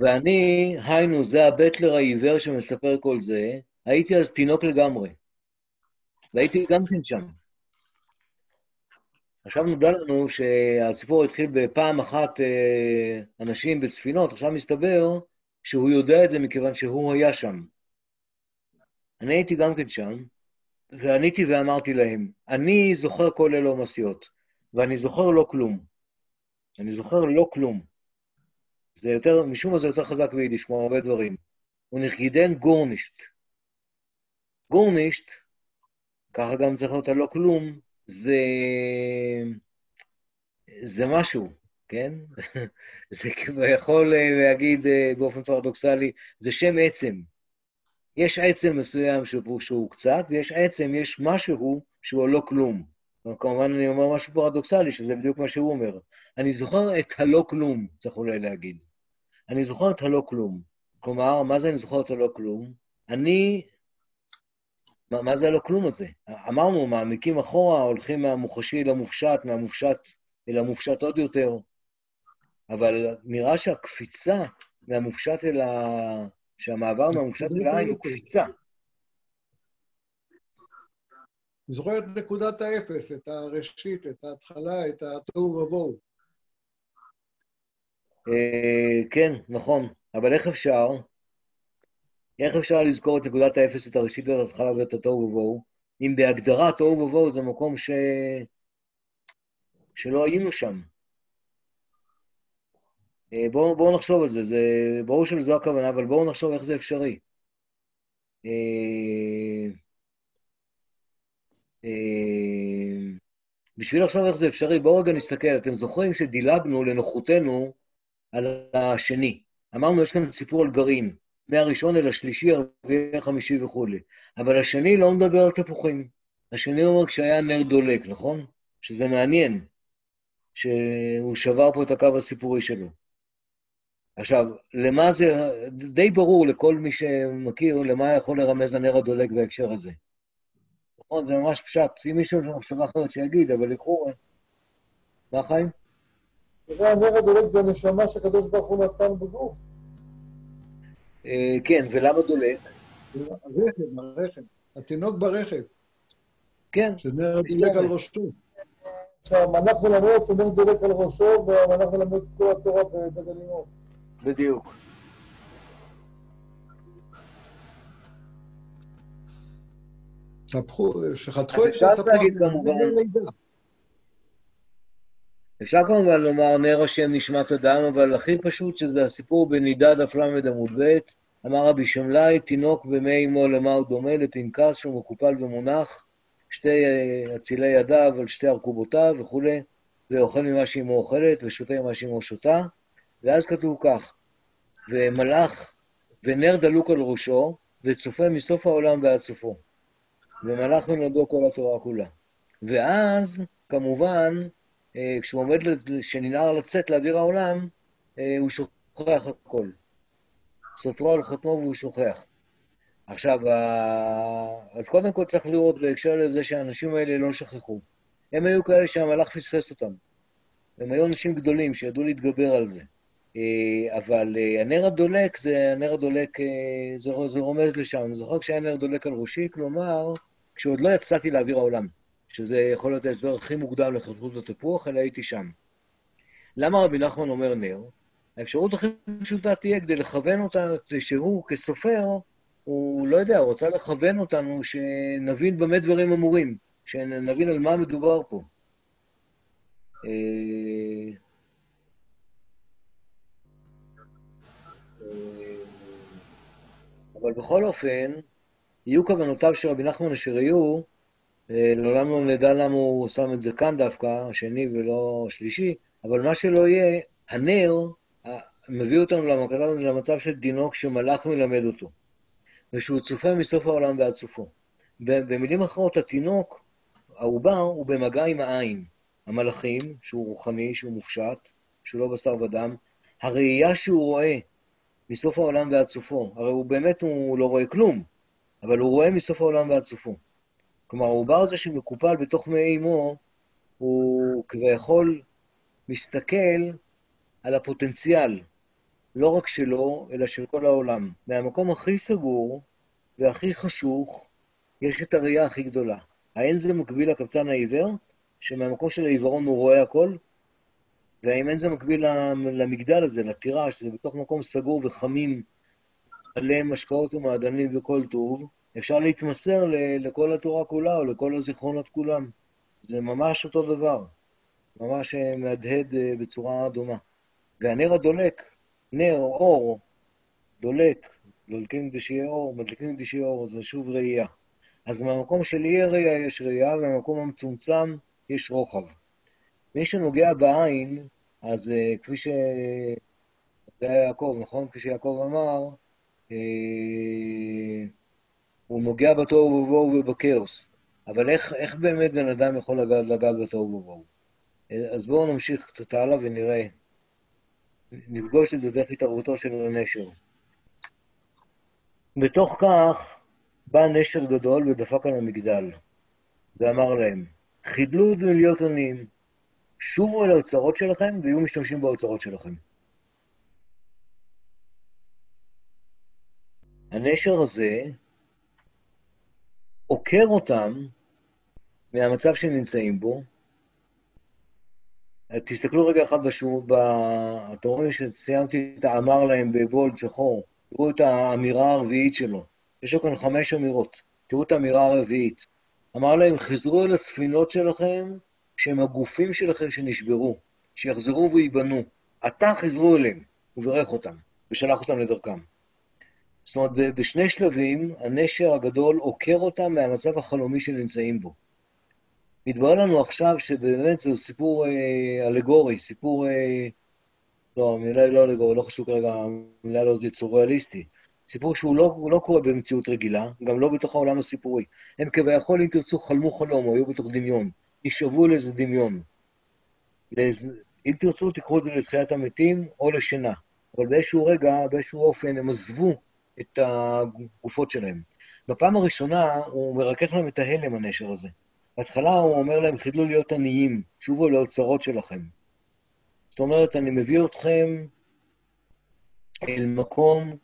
ואני, היינו, זה הבטלר העיוור שמספר כל זה, הייתי אז תינוק לגמרי. והייתי גם כן שם. עכשיו נודע לנו שהסיפור התחיל בפעם אחת אה, אנשים בספינות, עכשיו מסתבר שהוא יודע את זה מכיוון שהוא היה שם. אני הייתי גם כן שם, ועניתי ואמרתי להם, אני זוכר כל אלו המעשיות, ואני זוכר לא כלום. אני זוכר לא כלום. זה יותר, משום מה זה יותר חזק ביידיש, כמו הרבה דברים. הוא נכגידן גורנישט. גורנישט, ככה גם צריך להיות הלא כלום, זה, זה משהו, כן? זה יכול להגיד אה, באופן פרדוקסלי, זה שם עצם. יש עצם מסוים שהוא, שהוא קצת, ויש עצם, יש משהו שהוא לא כלום. כמובן אני אומר משהו פרדוקסלי, שזה בדיוק מה שהוא אומר. אני זוכר את הלא כלום, צריך אולי להגיד. אני זוכר את הלא כלום. כלומר, מה זה אני זוכר את הלא כלום? אני מה, מה זה הלא כלום הזה? אמרנו, מעמיקים אחורה, הולכים מהמוחשי למופשט, מהמופשט אל המופשט עוד יותר, אבל נראה שהקפיצה מהמופשט אל ה... שהמעבר מהמופשט אל העין הוא קפיצה. זוכר את נקודת האפס, את הראשית, את ההתחלה, את התוהו ובוהו. אה, כן, נכון, אבל איך אפשר? איך אפשר לזכור את נקודת האפס, את הראשית ואת ההתחלה ואת התוהו ובוהו, אם בהגדרה תוהו ובוהו זה מקום ש... שלא היינו שם. אה, בואו בוא נחשוב על זה, זה ברור שזו הכוונה, אבל בואו נחשוב איך זה אפשרי. אה, אה, בשביל לחשוב איך זה אפשרי, בואו רגע נסתכל, אתם זוכרים שדילגנו לנוחותנו על השני. אמרנו, יש כאן סיפור על גרעין, מהראשון אל השלישי, הרביעי, החמישי וכולי. אבל השני לא מדבר על תפוחים. השני אומר כשהיה נר דולק, נכון? שזה מעניין, שהוא שבר פה את הקו הסיפורי שלו. עכשיו, למה זה, די ברור לכל מי שמכיר למה יכול לרמז הנר הדולק בהקשר הזה. נכון, זה ממש פשט. אם מישהו יש לו מחשבה אחרת שיגיד, אבל לקחו... מה חיים? תראה, הנר הדולק זה הנשמה שהקדוש ברוך הוא נתן בגוף. אה, כן, ולמה דולק? הרחם, הרחם. התינוק ברחם. כן. שנר דולק על ראשו. עכשיו, המלאך מלמד אותו נר דולק על ראשו, והמלאך מלמד את כל התורה בבית הלימוד. בדיוק. שחתכו את התפוח. אפשר כמובן לומר נר השם נשמת אדם, אבל הכי פשוט שזה הסיפור בנידה דף ל' עמוד ב', אמר רבי שמלאי, תינוק במי אמו למה הוא דומה? לפנקס שהוא מקופל ומונח, שתי אה, אצילי ידיו על שתי ארכובותיו וכולי, ואוכל ממה שאמו אוכלת ושותה ממה שאמו שותה, ואז כתוב כך, ומלאך ונר דלוק על ראשו, וצופה מסוף העולם ועד סופו. ומלאך מנדו כל התורה כולה. ואז, כמובן, אה, כשהוא עומד, שננער לצאת לאוויר העולם, אה, הוא שוכח הכל. סופרו על חותמו והוא שוכח. עכשיו, אז קודם כל צריך לראות בהקשר לזה שהאנשים האלה לא שכחו. הם היו כאלה שהמלאך פספס אותם. הם היו אנשים גדולים שידעו להתגבר על זה. אה, אבל הנר הדולק, זה הנר הדולק, זה, זה רומז לשם. אני זוכר כשהיה נר דולק על ראשי, כלומר, כשעוד לא יצאתי לאוויר העולם. שזה יכול להיות ההסבר הכי מוקדם לחתכות התפוח, אלא הייתי שם. למה רבי נחמן אומר נר? האפשרות הכי פשוטה תהיה כדי לכוון אותנו, שהוא כסופר, הוא לא יודע, הוא רוצה לכוון אותנו שנבין במה דברים אמורים, שנבין על מה מדובר פה. אבל בכל אופן, יהיו כוונותיו של רבי נחמן אשר יהיו, אה, לעולם לא נדע למה הוא שם את זה כאן דווקא, השני ולא השלישי, אבל מה שלא יהיה, הנר מביא אותנו למצב של דינו כשמלאך מלמד אותו, ושהוא צופה מסוף העולם ועד סופו. במילים אחרות, התינוק, העובר, הוא במגע עם העין. המלאכים, שהוא רוחני, שהוא מופשט, שהוא לא בשר ודם, הראייה שהוא רואה מסוף העולם ועד סופו, הרי הוא באמת, הוא לא רואה כלום, אבל הוא רואה מסוף העולם ועד סופו. כלומר, העובר הזה שמקופל בתוך מעי אמו, הוא כביכול מסתכל על הפוטנציאל, לא רק שלו, אלא של כל העולם. מהמקום הכי סגור והכי חשוך, יש את הראייה הכי גדולה. האין זה מקביל לקבצן העיוור, שמהמקום של העיוורון הוא רואה הכל, והאם אין זה מקביל למגדל הזה, לטירה, שזה בתוך מקום סגור וחמים, מלא משקאות ומעדנים וכל טוב, אפשר להתמסר לכל התורה כולה או לכל הזיכרונות כולם. זה ממש אותו דבר, ממש אה, מהדהד אה, בצורה דומה. והנר הדולק, נר, אור, דולק, דולקים כדי שיהיה אור, מדליקים כדי שיהיה אור, זה שוב ראייה. אז מהמקום של אי הראייה יש ראייה, ומהמקום המצומצם יש רוחב. מי שנוגע בעין, אז uh, כפי ש... זה היה יעקב, נכון? כפי שיעקב אמר, uh, הוא נוגע בתוהו ובוהו ובכאוס. אבל איך, איך באמת בן אדם יכול לגעת, לגעת בתוהו ובוהו? אז בואו נמשיך קצת הלאה ונראה. נפגוש את זה דרך התערבותו של הנשר. בתוך כך, בא נשר גדול ודפק על המגדל, ואמר להם, חידלו את מלהיות עניים, שובו אל האוצרות שלכם ויהיו משתמשים באוצרות שלכם. הנשר הזה עוקר אותם מהמצב שהם נמצאים בו. תסתכלו רגע אחד בשור, ב... אתם רואים שסיימתי את האמר להם בבולד שחור, תראו את האמירה הרביעית שלו. יש לו כאן חמש אמירות. תראו את האמירה הרביעית. אמר להם, חזרו אל הספינות שלכם, שהם הגופים שלכם שנשברו, שיחזרו וייבנו. עתה חזרו אליהם, הוא בירך אותם, ושלח אותם לדרכם. זאת אומרת, בשני שלבים, הנשר הגדול עוקר אותם מהמצב החלומי שנמצאים בו. מתברר לנו עכשיו שבאמת זה סיפור אה, אלגורי, סיפור... אה, לא, המילה היא לא אלגורי, לא חשוב כרגע, המילה לא זה סוריאליסטי. סיפור שהוא לא, לא קורה במציאות רגילה, גם לא בתוך העולם הסיפורי. הם כביכול, אם תרצו, חלמו חלום, או היו בתוך דמיון. נשאבו לאיזה דמיון. לאיזה, אם תרצו, תקחו את זה לתחיית המתים או לשינה. אבל באיזשהו רגע, באיזשהו אופן, הם עזבו את הגופות שלהם. בפעם הראשונה הוא מרכך להם את ההלם, הנשר הזה. בהתחלה הוא אומר להם, חידלו להיות עניים, שובו לאוצרות שלכם. זאת אומרת, אני מביא אתכם אל מקום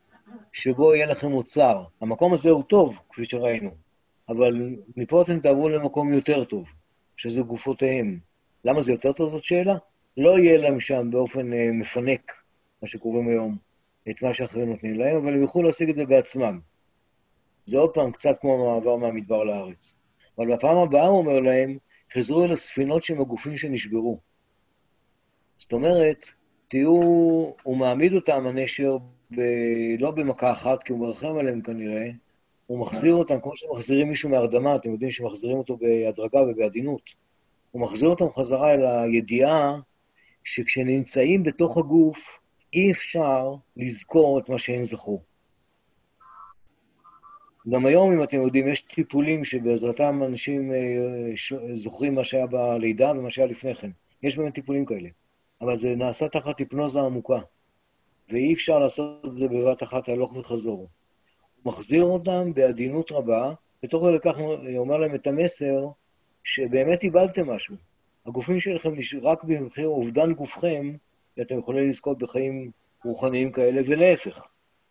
שבו יהיה לכם אוצר. המקום הזה הוא טוב, כפי שראינו, אבל מפה אתם תעברו למקום יותר טוב, שזה גופותיהם. למה זה יותר טוב זאת שאלה? לא יהיה להם שם באופן אה, מפנק, מה שקוראים היום, את מה שאחרים נותנים להם, אבל הם יוכלו להשיג את זה בעצמם. זה עוד פעם קצת כמו מעבר מהמדבר לארץ. אבל בפעם הבאה הוא אומר להם, חזרו אל הספינות שהם הגופים שנשברו. זאת אומרת, תהיו, הוא מעמיד אותם, הנשר, ב, לא במכה אחת, כי הוא מרחם עליהם כנראה, הוא מחזיר אותם כמו שמחזירים מישהו מהרדמה, אתם יודעים שמחזירים אותו בהדרגה ובעדינות. הוא מחזיר אותם חזרה אל הידיעה שכשנמצאים בתוך הגוף, אי אפשר לזכור את מה שהם זכרו. גם היום, אם אתם יודעים, יש טיפולים שבעזרתם אנשים אה, זוכרים מה שהיה בלידה ומה שהיה לפני כן. יש באמת טיפולים כאלה. אבל זה נעשה תחת היפנוזה עמוקה, ואי אפשר לעשות את זה בבת אחת הלוך וחזור. מחזיר אותם בעדינות רבה, ותוך כדי כך הוא אומר להם את המסר שבאמת איבדתם משהו. הגופים שלכם, רק במחיר אובדן גופכם, אתם יכולים לזכות בחיים רוחניים כאלה, ולהפך.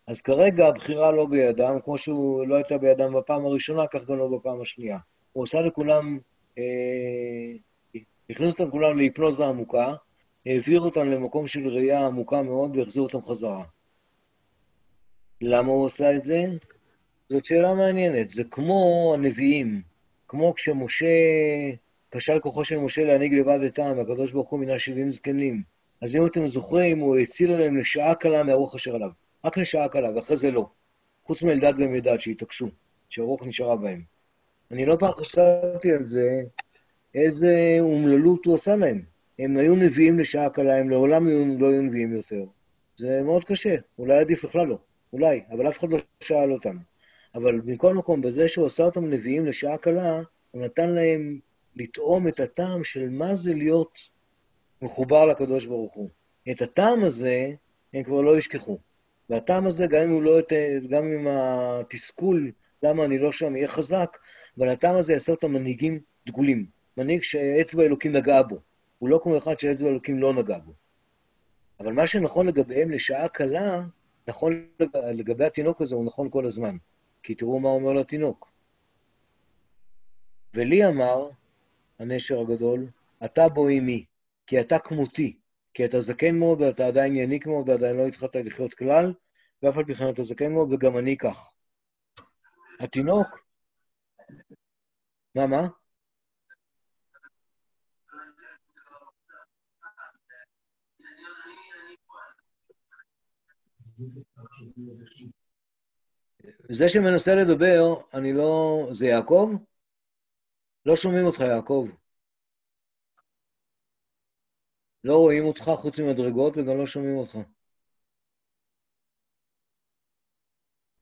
אז כרגע הבחירה לא בידם, כמו שהוא לא הייתה בידם בפעם הראשונה, כך גם לא בפעם השנייה. הוא עושה לכולם, אה, הכניס אותם כולם להיפנוזה עמוקה, העביר אותם למקום של ראייה עמוקה מאוד והחזיר אותם חזרה. למה הוא עושה את זה? זאת שאלה מעניינת. זה כמו הנביאים, כמו כשמשה, כשל כוחו של משה להנהיג לבד את העם, והקדוש ברוך הוא מינה שבעים זקנים. אז אם אתם זוכרים, הוא הציל עליהם לשעה קלה מהרוח אשר עליו. רק לשעה קלה, ואחרי זה לא. חוץ מאלדד ומדד שהתעקשו, שהרוח נשארה בהם. אני לא פעם חשבתי על זה, איזה אומללות הוא עשה להם. הם היו נביאים לשעה קלה, הם לעולם לא היו נביאים יותר. זה מאוד קשה, אולי עדיף בכלל לא, אולי, אבל אף אחד לא שאל אותם. אבל מכל מקום, בזה שהוא עשה אותם נביאים לשעה קלה, הוא נתן להם לטעום את הטעם של מה זה להיות מחובר לקדוש ברוך הוא. את הטעם הזה הם כבר לא ישכחו. והטעם הזה, גם אם, לא, גם אם התסכול, למה אני לא שם, יהיה חזק, אבל הטעם הזה יעשה אותם מנהיגים דגולים. מנהיג שאצבע אלוקים נגעה בו. הוא לא כמו אחד שאצבע אלוקים לא נגע בו. אבל מה שנכון לגביהם לשעה קלה, נכון לגבי התינוק הזה, הוא נכון כל הזמן. כי תראו מה אומר לתינוק. ולי אמר, הנשר הגדול, אתה בו עימי, כי אתה כמותי, כי אתה זקן מאוד ואתה עדיין יניק מאוד ועדיין לא התחלת לחיות כלל, ואף על פי כן אתה זקן מאוד וגם אני כך. התינוק, מה, מה? זה שמנסה לדבר, אני לא... זה יעקב? לא שומעים אותך, יעקב. לא רואים אותך חוץ ממדרגות וגם לא שומעים אותך.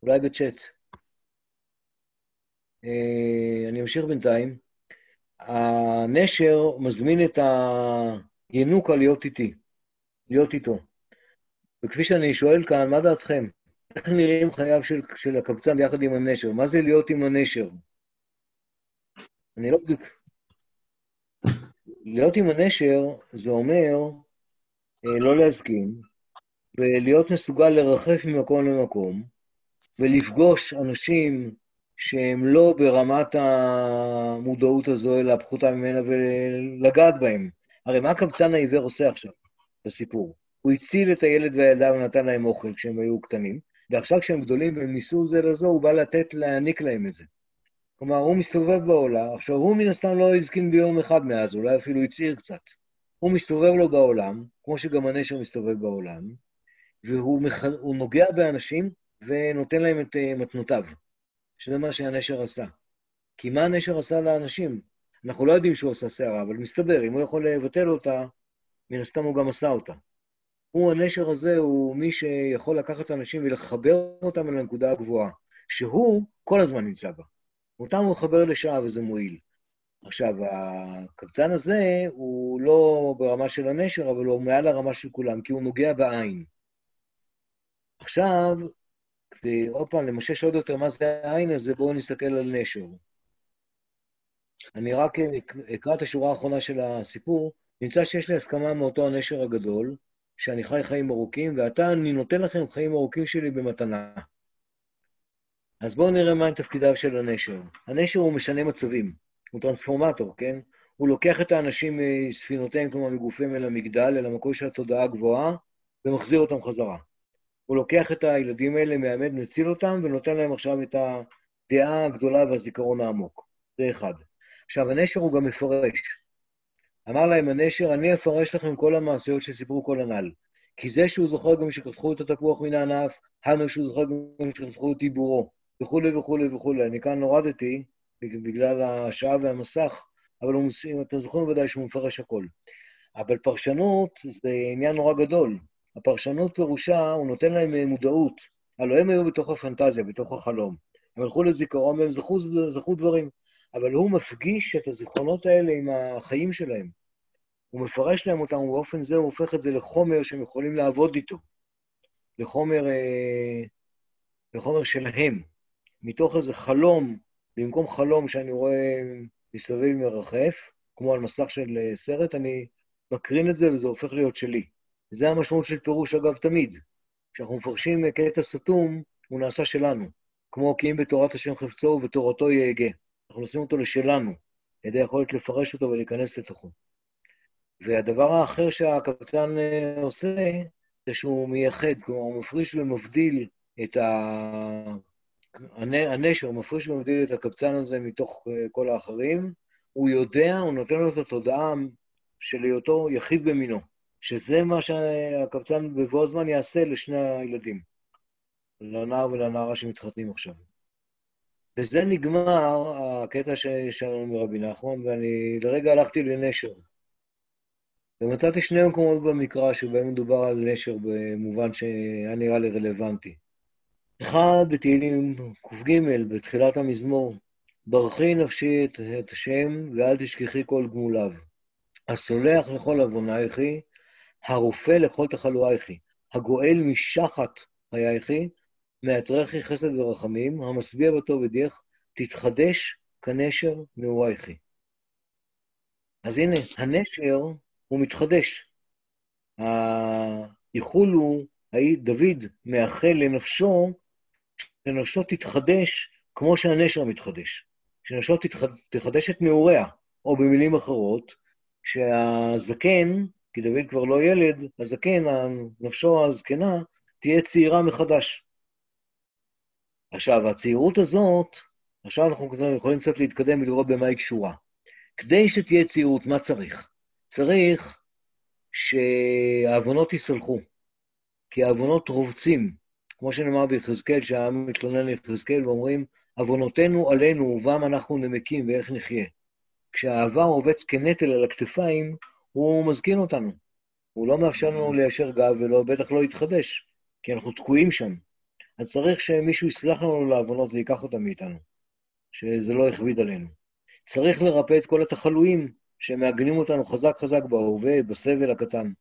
אולי בצ'אט. אה, אני אמשיך בינתיים. הנשר מזמין את הינוקה להיות איתי, להיות איתו. וכפי שאני שואל כאן, מה דעתכם? איך נראים חייו של, של הקבצן יחד עם הנשר? מה זה להיות עם הנשר? אני לא בדיוק... להיות עם הנשר זה אומר אה, לא להסכים, ולהיות מסוגל לרחף ממקום למקום, ולפגוש אנשים שהם לא ברמת המודעות הזו, אלא פחותה ממנה, ולגעת בהם. הרי מה הקבצן העיוור עושה עכשיו בסיפור? הוא הציל את הילד והילדה ונתן להם אוכל כשהם היו קטנים, ועכשיו כשהם גדולים והם ניסו זה לזו, הוא בא לתת, להעניק להם את זה. כלומר, הוא מסתובב בעולם, עכשיו הוא מן הסתם לא הזקין ביום אחד מאז, אולי אפילו הצעיר קצת. הוא מסתובב לו בעולם, כמו שגם הנשר מסתובב בעולם, והוא מח... נוגע באנשים ונותן להם את uh, מתנותיו, שזה מה שהנשר עשה. כי מה הנשר עשה לאנשים? אנחנו לא יודעים שהוא עשה שערה, אבל מסתבר, אם הוא יכול לבטל אותה, מן הסתם הוא גם עשה אותה. הוא, הנשר הזה, הוא מי שיכול לקחת אנשים ולחבר אותם אל הנקודה הגבוהה, שהוא כל הזמן נמצא בה. אותם הוא מחבר לשעה וזה מועיל. עכשיו, הקבצן הזה הוא לא ברמה של הנשר, אבל הוא מעל הרמה של כולם, כי הוא נוגע בעין. עכשיו, כדי עוד פעם למשש עוד יותר מה זה העין הזה, בואו נסתכל על נשר. אני רק אקרא את השורה האחרונה של הסיפור. נמצא שיש לי הסכמה מאותו הנשר הגדול, שאני חי חיים ארוכים, ועתה אני נותן לכם חיים ארוכים שלי במתנה. אז בואו נראה מהם תפקידיו של הנשר. הנשר הוא משנה מצבים, הוא טרנספורמטור, כן? הוא לוקח את האנשים מספינותיהם, כלומר מגופיהם אל המגדל, אל המקום של התודעה הגבוהה, ומחזיר אותם חזרה. הוא לוקח את הילדים האלה, מעמד, מציל אותם, ונותן להם עכשיו את הדעה הגדולה והזיכרון העמוק. זה אחד. עכשיו, הנשר הוא גם מפרש. אמר להם הנשר, אני אפרש לכם כל המעשיות שסיפרו כל הנ"ל. כי זה שהוא זוכר גם שקחו את התפוח מן הענף, הנו שהוא זוכר גם שקחו את עיבורו, וכולי וכולי וכולי. אני כאן הורדתי, בגלל השעה והמסך, אבל הוא, אתם זוכרים ודאי שהוא מפרש הכל. אבל פרשנות זה עניין נורא גדול. הפרשנות פירושה, הוא נותן להם מודעות. הלוא הם היו בתוך הפנטזיה, בתוך החלום. הם הלכו לזיכרון והם זכו, זכו דברים. אבל הוא מפגיש את הזיכרונות האלה עם החיים שלהם. הוא מפרש להם אותם, ובאופן זה הוא הופך את זה לחומר שהם יכולים לעבוד איתו. לחומר, אה, לחומר שלהם. מתוך איזה חלום, במקום חלום שאני רואה מסביב מרחף, כמו על מסך של אה, סרט, אני מקרין את זה וזה הופך להיות שלי. זה המשמעות של פירוש, אגב, תמיד. כשאנחנו מפרשים קטע סתום, הוא נעשה שלנו. כמו כי אם בתורת השם חפצו ובתורתו יהגה. אנחנו עושים אותו לשלנו, על ידי יכולת לפרש אותו ולהיכנס לתוכו. והדבר האחר שהקבצן אה, עושה, זה שהוא מייחד, כלומר, הוא מפריש ומבדיל את ה... הנשר, מפריש ומבדיל את הקבצן הזה מתוך אה, כל האחרים. הוא יודע, הוא נותן לו את התודעה של היותו יחיד במינו. שזה מה שהקבצן בבוא הזמן יעשה לשני הילדים, לנער ולנערה שמתחתנים עכשיו. וזה נגמר הקטע שלנו מרבי נחמן, ואני לרגע הלכתי לנשר. ומצאתי שני מקומות במקרא שבהם מדובר על נשר במובן שהיה נראה לי רלוונטי. אחד בתהילים ק"ג, בתחילת המזמור, ברכי נפשי את, את השם ואל תשכחי כל גמוליו. הסולח לכל עוונייכי הרופא לכל תחלואייכי, הגואל משחת חייכי, מעטרכי חסד ורחמים, המשביע בטוב ודיח, תתחדש כנשר נעורייכי. אז הנה, הנשר הוא מתחדש. הייחול הוא, דוד מאחל לנפשו, שנפשו תתחדש כמו שהנשר מתחדש. שנפשו תחדש את נעוריה, או במילים אחרות, שהזקן כי דוד כבר לא ילד, הזקן, נפשו הזקנה, תהיה צעירה מחדש. עכשיו, הצעירות הזאת, עכשיו אנחנו יכולים קצת להתקדם ולראות במה היא קשורה. כדי שתהיה צעירות, מה צריך? צריך שהעוונות ייסלחו, כי העוונות רובצים. כמו שנאמר ביחזקאל, שהעם מתלונן ליחזקאל ואומרים, עוונותינו עלינו ובם אנחנו נמקים ואיך נחיה. כשהעבר רובץ כנטל על הכתפיים, הוא מזקין אותנו. הוא לא מאפשר לנו ליישר גב ולא, בטח לא יתחדש, כי אנחנו תקועים שם. אז צריך שמישהו יסלח לנו לעוונות ויקח אותם מאיתנו, שזה לא יכביד עלינו. צריך לרפא את כל התחלואים שמעגנים אותנו חזק חזק בהווה, בסבל הקטן.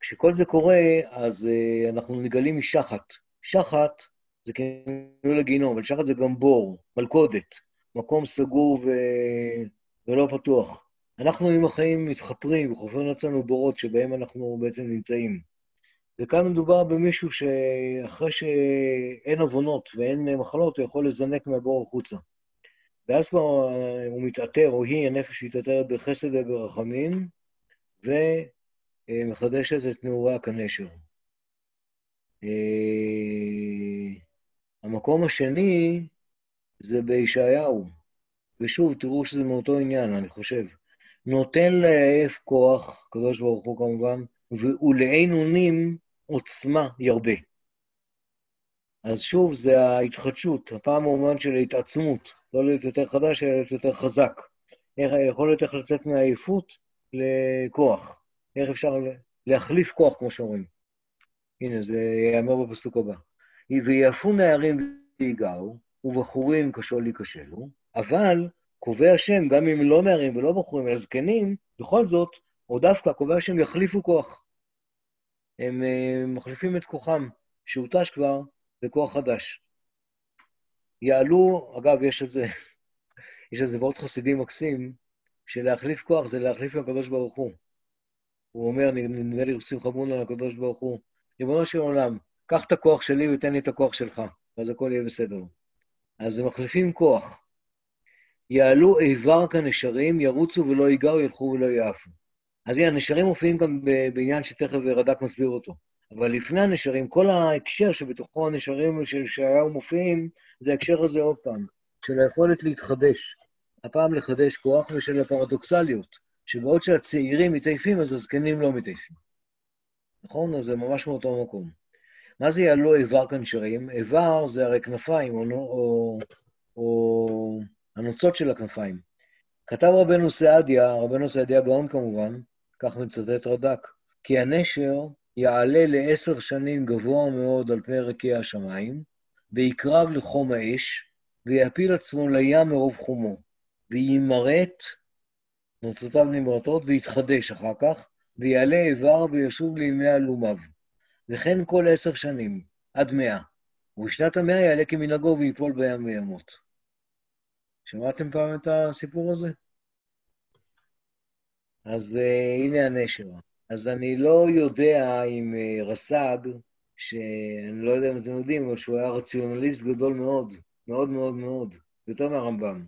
כשכל זה קורה, אז uh, אנחנו נגלים משחת. שחת זה כאילו לגיהנום, אבל שחת זה גם בור, מלכודת, מקום סגור ו... ולא פתוח. אנחנו עם החיים מתחפרים וחופרים לעצמנו בורות שבהם אנחנו בעצם נמצאים. וכאן מדובר במישהו שאחרי שאין עוונות ואין מחלות, הוא יכול לזנק מהבור החוצה. ואז כבר הוא מתעטר, או היא, הנפש מתעטרת בחסד וברחמים, ומחדשת את נעורי הקנשר. אה, המקום השני זה בישעיהו, ושוב, תראו שזה מאותו עניין, אני חושב. נותן לעייף כוח, קדוש ברוך הוא כמובן, ולעין אונים עוצמה ירבה. אז שוב, זה ההתחדשות, הפעם המובן של ההתעצמות, לא להיות יותר חדש, אלא להיות יותר חזק. איך יכול להיות איך לצאת מעייפות לכוח. איך אפשר להחליף כוח, כמו שאומרים. הנה, זה ייאמר בפסוק הבא. ויעפו נערים ויגעו, ובחורים כשול ייכשלו, אבל קובע השם, גם אם לא נערים ולא בחורים, אלא זקנים, בכל זאת, או דווקא קובע השם יחליפו כוח. הם uh, מחליפים את כוחם, שהותש כבר, בכוח חדש. יעלו, אגב, יש איזה, יש איזה וורט חסידי מקסים, שלהחליף כוח זה להחליף לקדוש ברוך הוא. הוא אומר, נדמה לי שמחה בונה לקדוש ברוך הוא, ריבונו של עולם, קח את הכוח שלי ותן לי את הכוח שלך, ואז הכל יהיה בסדר. אז הם מחליפים כוח. יעלו איבר כנשרים, ירוצו ולא ייגעו, ילכו ולא יעפו. אז הנה, הנשרים מופיעים גם בעניין שתכף רד"ק מסביר אותו. אבל לפני הנשרים, כל ההקשר שבתוכו הנשרים של ישעיהו מופיעים, זה ההקשר הזה עוד פעם, של היכולת להתחדש. הפעם לחדש כוח ושל הפרדוקסליות, שבעוד שהצעירים מתעייפים, אז הזקנים לא מתעייפים. נכון? אז זה ממש מאותו מקום. מה זה יעלו איבר כנשרים? איבר זה הרי כנפיים, או, או, או הנוצות של הכנפיים. כתב רבנו סעדיה, רבנו סעדיה גאון כמובן, כך מצטט רד"ק, כי הנשר יעלה לעשר שנים גבוה מאוד על פני ערכי השמיים, ויקרב לחום האש, ויפיל עצמו לים מרוב חומו, וימרט, נוצותיו נמרטות, ויתחדש אחר כך, ויעלה איבר וישוב לימי עלומיו. וכן כל עשר שנים, עד מאה. ובשנת המאה יעלה כמנהגו ויפול בים וימות. שמעתם פעם את הסיפור הזה? אז uh, הנה הנשר. אז אני לא יודע אם uh, רס"ג, שאני לא יודע אם אתם יודעים, אבל שהוא היה רציונליסט גדול מאוד, מאוד מאוד מאוד, יותר מהרמב"ם.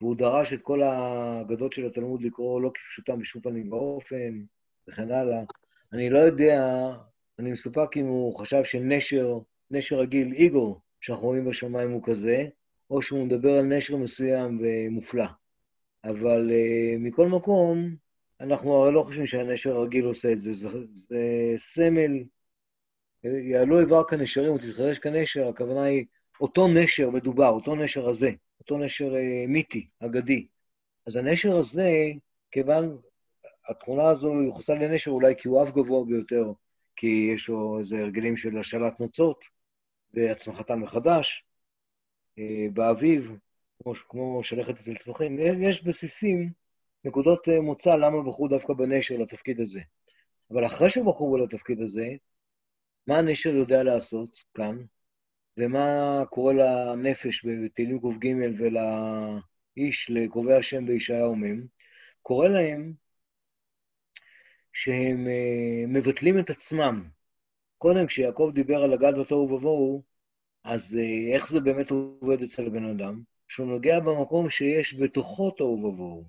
והוא דרש את כל האגדות של התלמוד לקרוא לא כפשוטם בשום פנים ואופן, וכן הלאה. אני לא יודע, אני מסופק אם הוא חשב שנשר, נשר רגיל, איגו, שאנחנו רואים בשמיים הוא כזה, או שהוא מדבר על נשר מסוים ומופלא. אבל uh, מכל מקום, אנחנו הרי לא חושבים שהנשר הרגיל עושה את זה, זה, זה סמל, יעלו איבר כנשרים ותתחדש כנשר, הכוונה היא אותו נשר מדובר, אותו נשר הזה, אותו נשר uh, מיתי, אגדי. אז הנשר הזה, כיוון, התכונה הזו יוחסה לנשר אולי כי הוא אף גבוה ביותר, כי יש לו איזה הרגלים של השאלת נוצות והצמחתם מחדש. אה, באביב, כמו, כמו שלכת אצל צמחים, יש בסיסים, נקודות אה, מוצא למה בחרו דווקא בנשר לתפקיד הזה. אבל אחרי שבחרו לתפקיד הזה, מה הנשר יודע לעשות כאן, ומה קורה לנפש בתהילים ק"ג ולאיש, לקרובי השם בישעיהו מ', קורה להם שהם אה, מבטלים את עצמם. קודם, כשיעקב דיבר על הגד ותוהו ובוהו, אז אה, איך זה באמת עובד אצל הבן אדם? שהוא נוגע במקום שיש בתוכו תוהו ובוהו.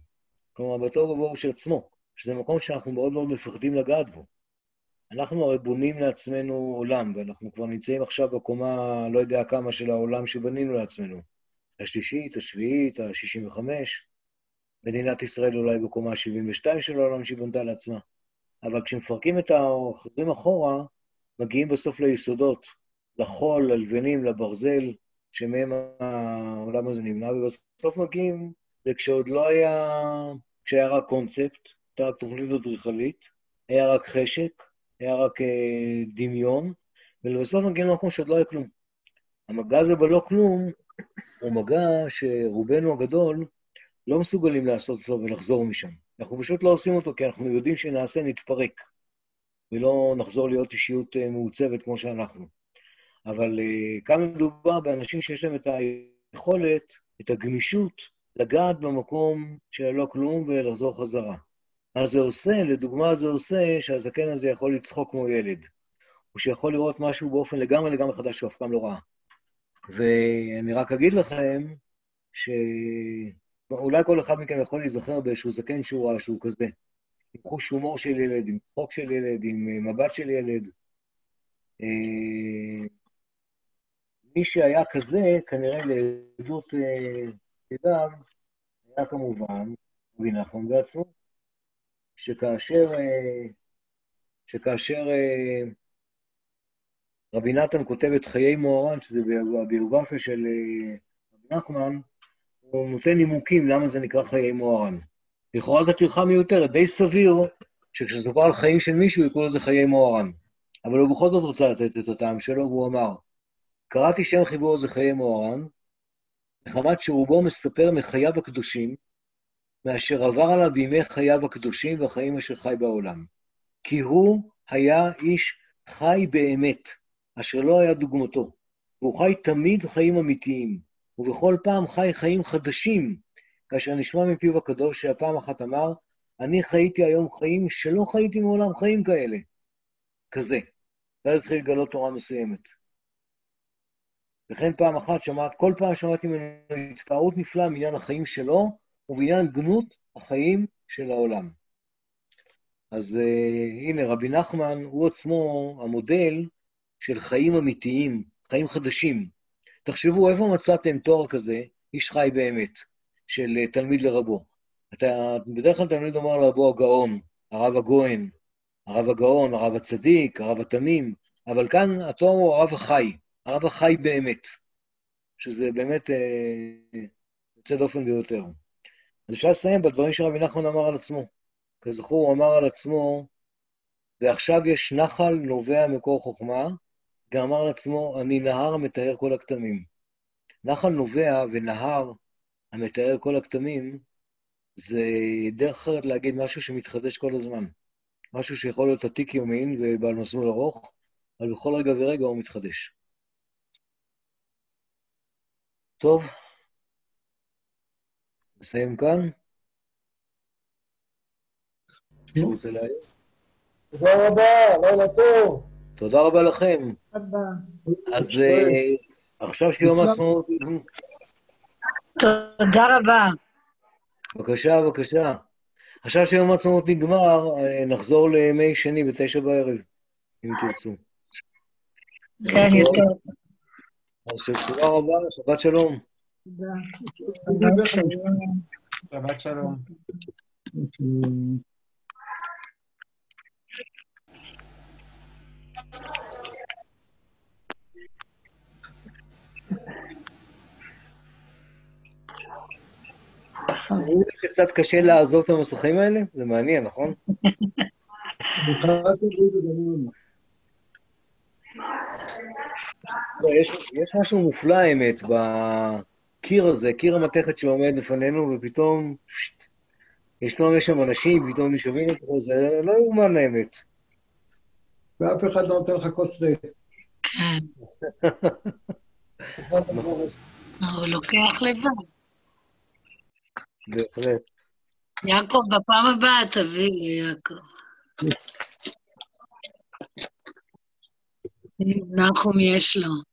כלומר, בתוהו ובוהו של עצמו, שזה מקום שאנחנו מאוד מאוד מפחדים לגעת בו. אנחנו הרי בונים לעצמנו עולם, ואנחנו כבר נמצאים עכשיו בקומה, לא יודע כמה, של העולם שבנינו לעצמנו. השלישית, השביעית, ה-65. מדינת ישראל אולי בקומה ה-72 של העולם שהיא בנתה לעצמה. אבל כשמפרקים את החוזרים אחורה, מגיעים בסוף ליסודות, לחול, ללבנים, לברזל, שמהם העולם הזה נמנע, ובסוף מגיעים וכשעוד לא היה, כשהיה רק קונספט, הייתה תוכנית אדריכלית, היה רק חשק, היה רק אה, דמיון, ובסוף מגיעים למקום שעוד לא היה כלום. המגע הזה בלא כלום הוא מגע שרובנו הגדול לא מסוגלים לעשות אותו ולחזור משם. אנחנו פשוט לא עושים אותו כי אנחנו יודעים שנעשה נתפרק, ולא נחזור להיות אישיות אה, מעוצבת כמו שאנחנו. אבל uh, כאן מדובר באנשים שיש להם את היכולת, את הגמישות, לגעת במקום שללא כלום ולחזור חזרה. אז זה עושה, לדוגמה זה עושה שהזקן הזה יכול לצחוק כמו ילד, או שיכול לראות משהו באופן לגמרי לגמרי חדש שהוא אף פעם לא ראה. ואני רק אגיד לכם שאולי כל אחד מכם יכול להיזכר באיזשהו זקן שהוא ראה שהוא כזה, עם חוש הומור של ילד, עם צחוק של ילד, עם אה, מבט של ילד. אה, מי שהיה כזה, כנראה לעדות ידיו, אה, היה כמובן רבי נחמן בעצמו, שכאשר, שכאשר רבי נתן כותב את חיי מוהר"ן, שזה הביוגרפיה של רבי נחמן, הוא נותן נימוקים למה זה נקרא חיי מוהר"ן. לכאורה זו טרחה מיותרת, די סביר שכשסופר על חיים של מישהו יקראו לזה חיי מוהר"ן. אבל הוא בכל זאת רוצה לתת את הטעם שלו, והוא אמר, קראתי שם חיבור זה חיי מוהר"ן, מחמת שרובו מספר מחייו הקדושים, מאשר עבר עליו בימי חייו הקדושים והחיים אשר חי בעולם. כי הוא היה איש חי באמת, אשר לא היה דוגמתו, והוא חי תמיד חיים אמיתיים, ובכל פעם חי חיים חדשים, כאשר נשמע מפיו הקדוש שהפעם אחת אמר, אני חייתי היום חיים שלא חייתי מעולם חיים כאלה. כזה. ואז התחיל לגלות תורה מסוימת. וכן פעם אחת שמעת, כל פעם שמעתי ממנו התפארות נפלאה מעניין החיים שלו ובעניין גנות החיים של העולם. אז uh, הנה, רבי נחמן הוא עצמו המודל של חיים אמיתיים, חיים חדשים. תחשבו, איפה מצאתם תואר כזה, איש חי באמת? של אה, תלמיד לרבו. אתה, בדרך כלל תלמיד אומר לרבו הגאון, הרב הגוהן, הרב הגאון, הרב הצדיק, הרב התמים, אבל כאן התואר הוא הרב החי, הרב החי באמת, שזה באמת אה, יוצא דופן ביותר. אז אפשר לסיים בדברים שרבי נחמן אמר על עצמו. כזכור, הוא אמר על עצמו, ועכשיו יש נחל נובע מקור חוכמה, גם אמר עצמו, אני נהר המתאר כל הכתמים. נחל נובע ונהר המתאר כל הכתמים, זה דרך אחרת להגיד משהו שמתחדש כל הזמן. משהו שיכול להיות עתיק יומין ובעל מסלול ארוך, אבל בכל רגע ורגע הוא מתחדש. טוב, נסיים כאן. תודה רבה, לילה טוב. תודה רבה לכם. אז אה, עכשיו שיום העצמאות... תודה רבה. בבקשה, בבקשה. עכשיו שיום העצמאות נגמר, אה, נחזור לימי שני בתשע בערב, אם תרצו. כן, יותר. אז תודה רבה, שבת שלום. שבת שלום. קצת קשה לעזוב את המסכים האלה? זה מעניין, נכון? יש משהו מופלא, האמת, בקיר הזה, קיר המתכת שעומד לפנינו, ופתאום שט, יש לנו שם אנשים, פתאום נשאבים לתוכו, זה לא יאומן האמת. ואף אחד לא נותן לך כוס תה. כן. הוא לוקח לבד. בהחלט. יעקב, בפעם הבאה תביא לי, יעקב. נחום יש לו.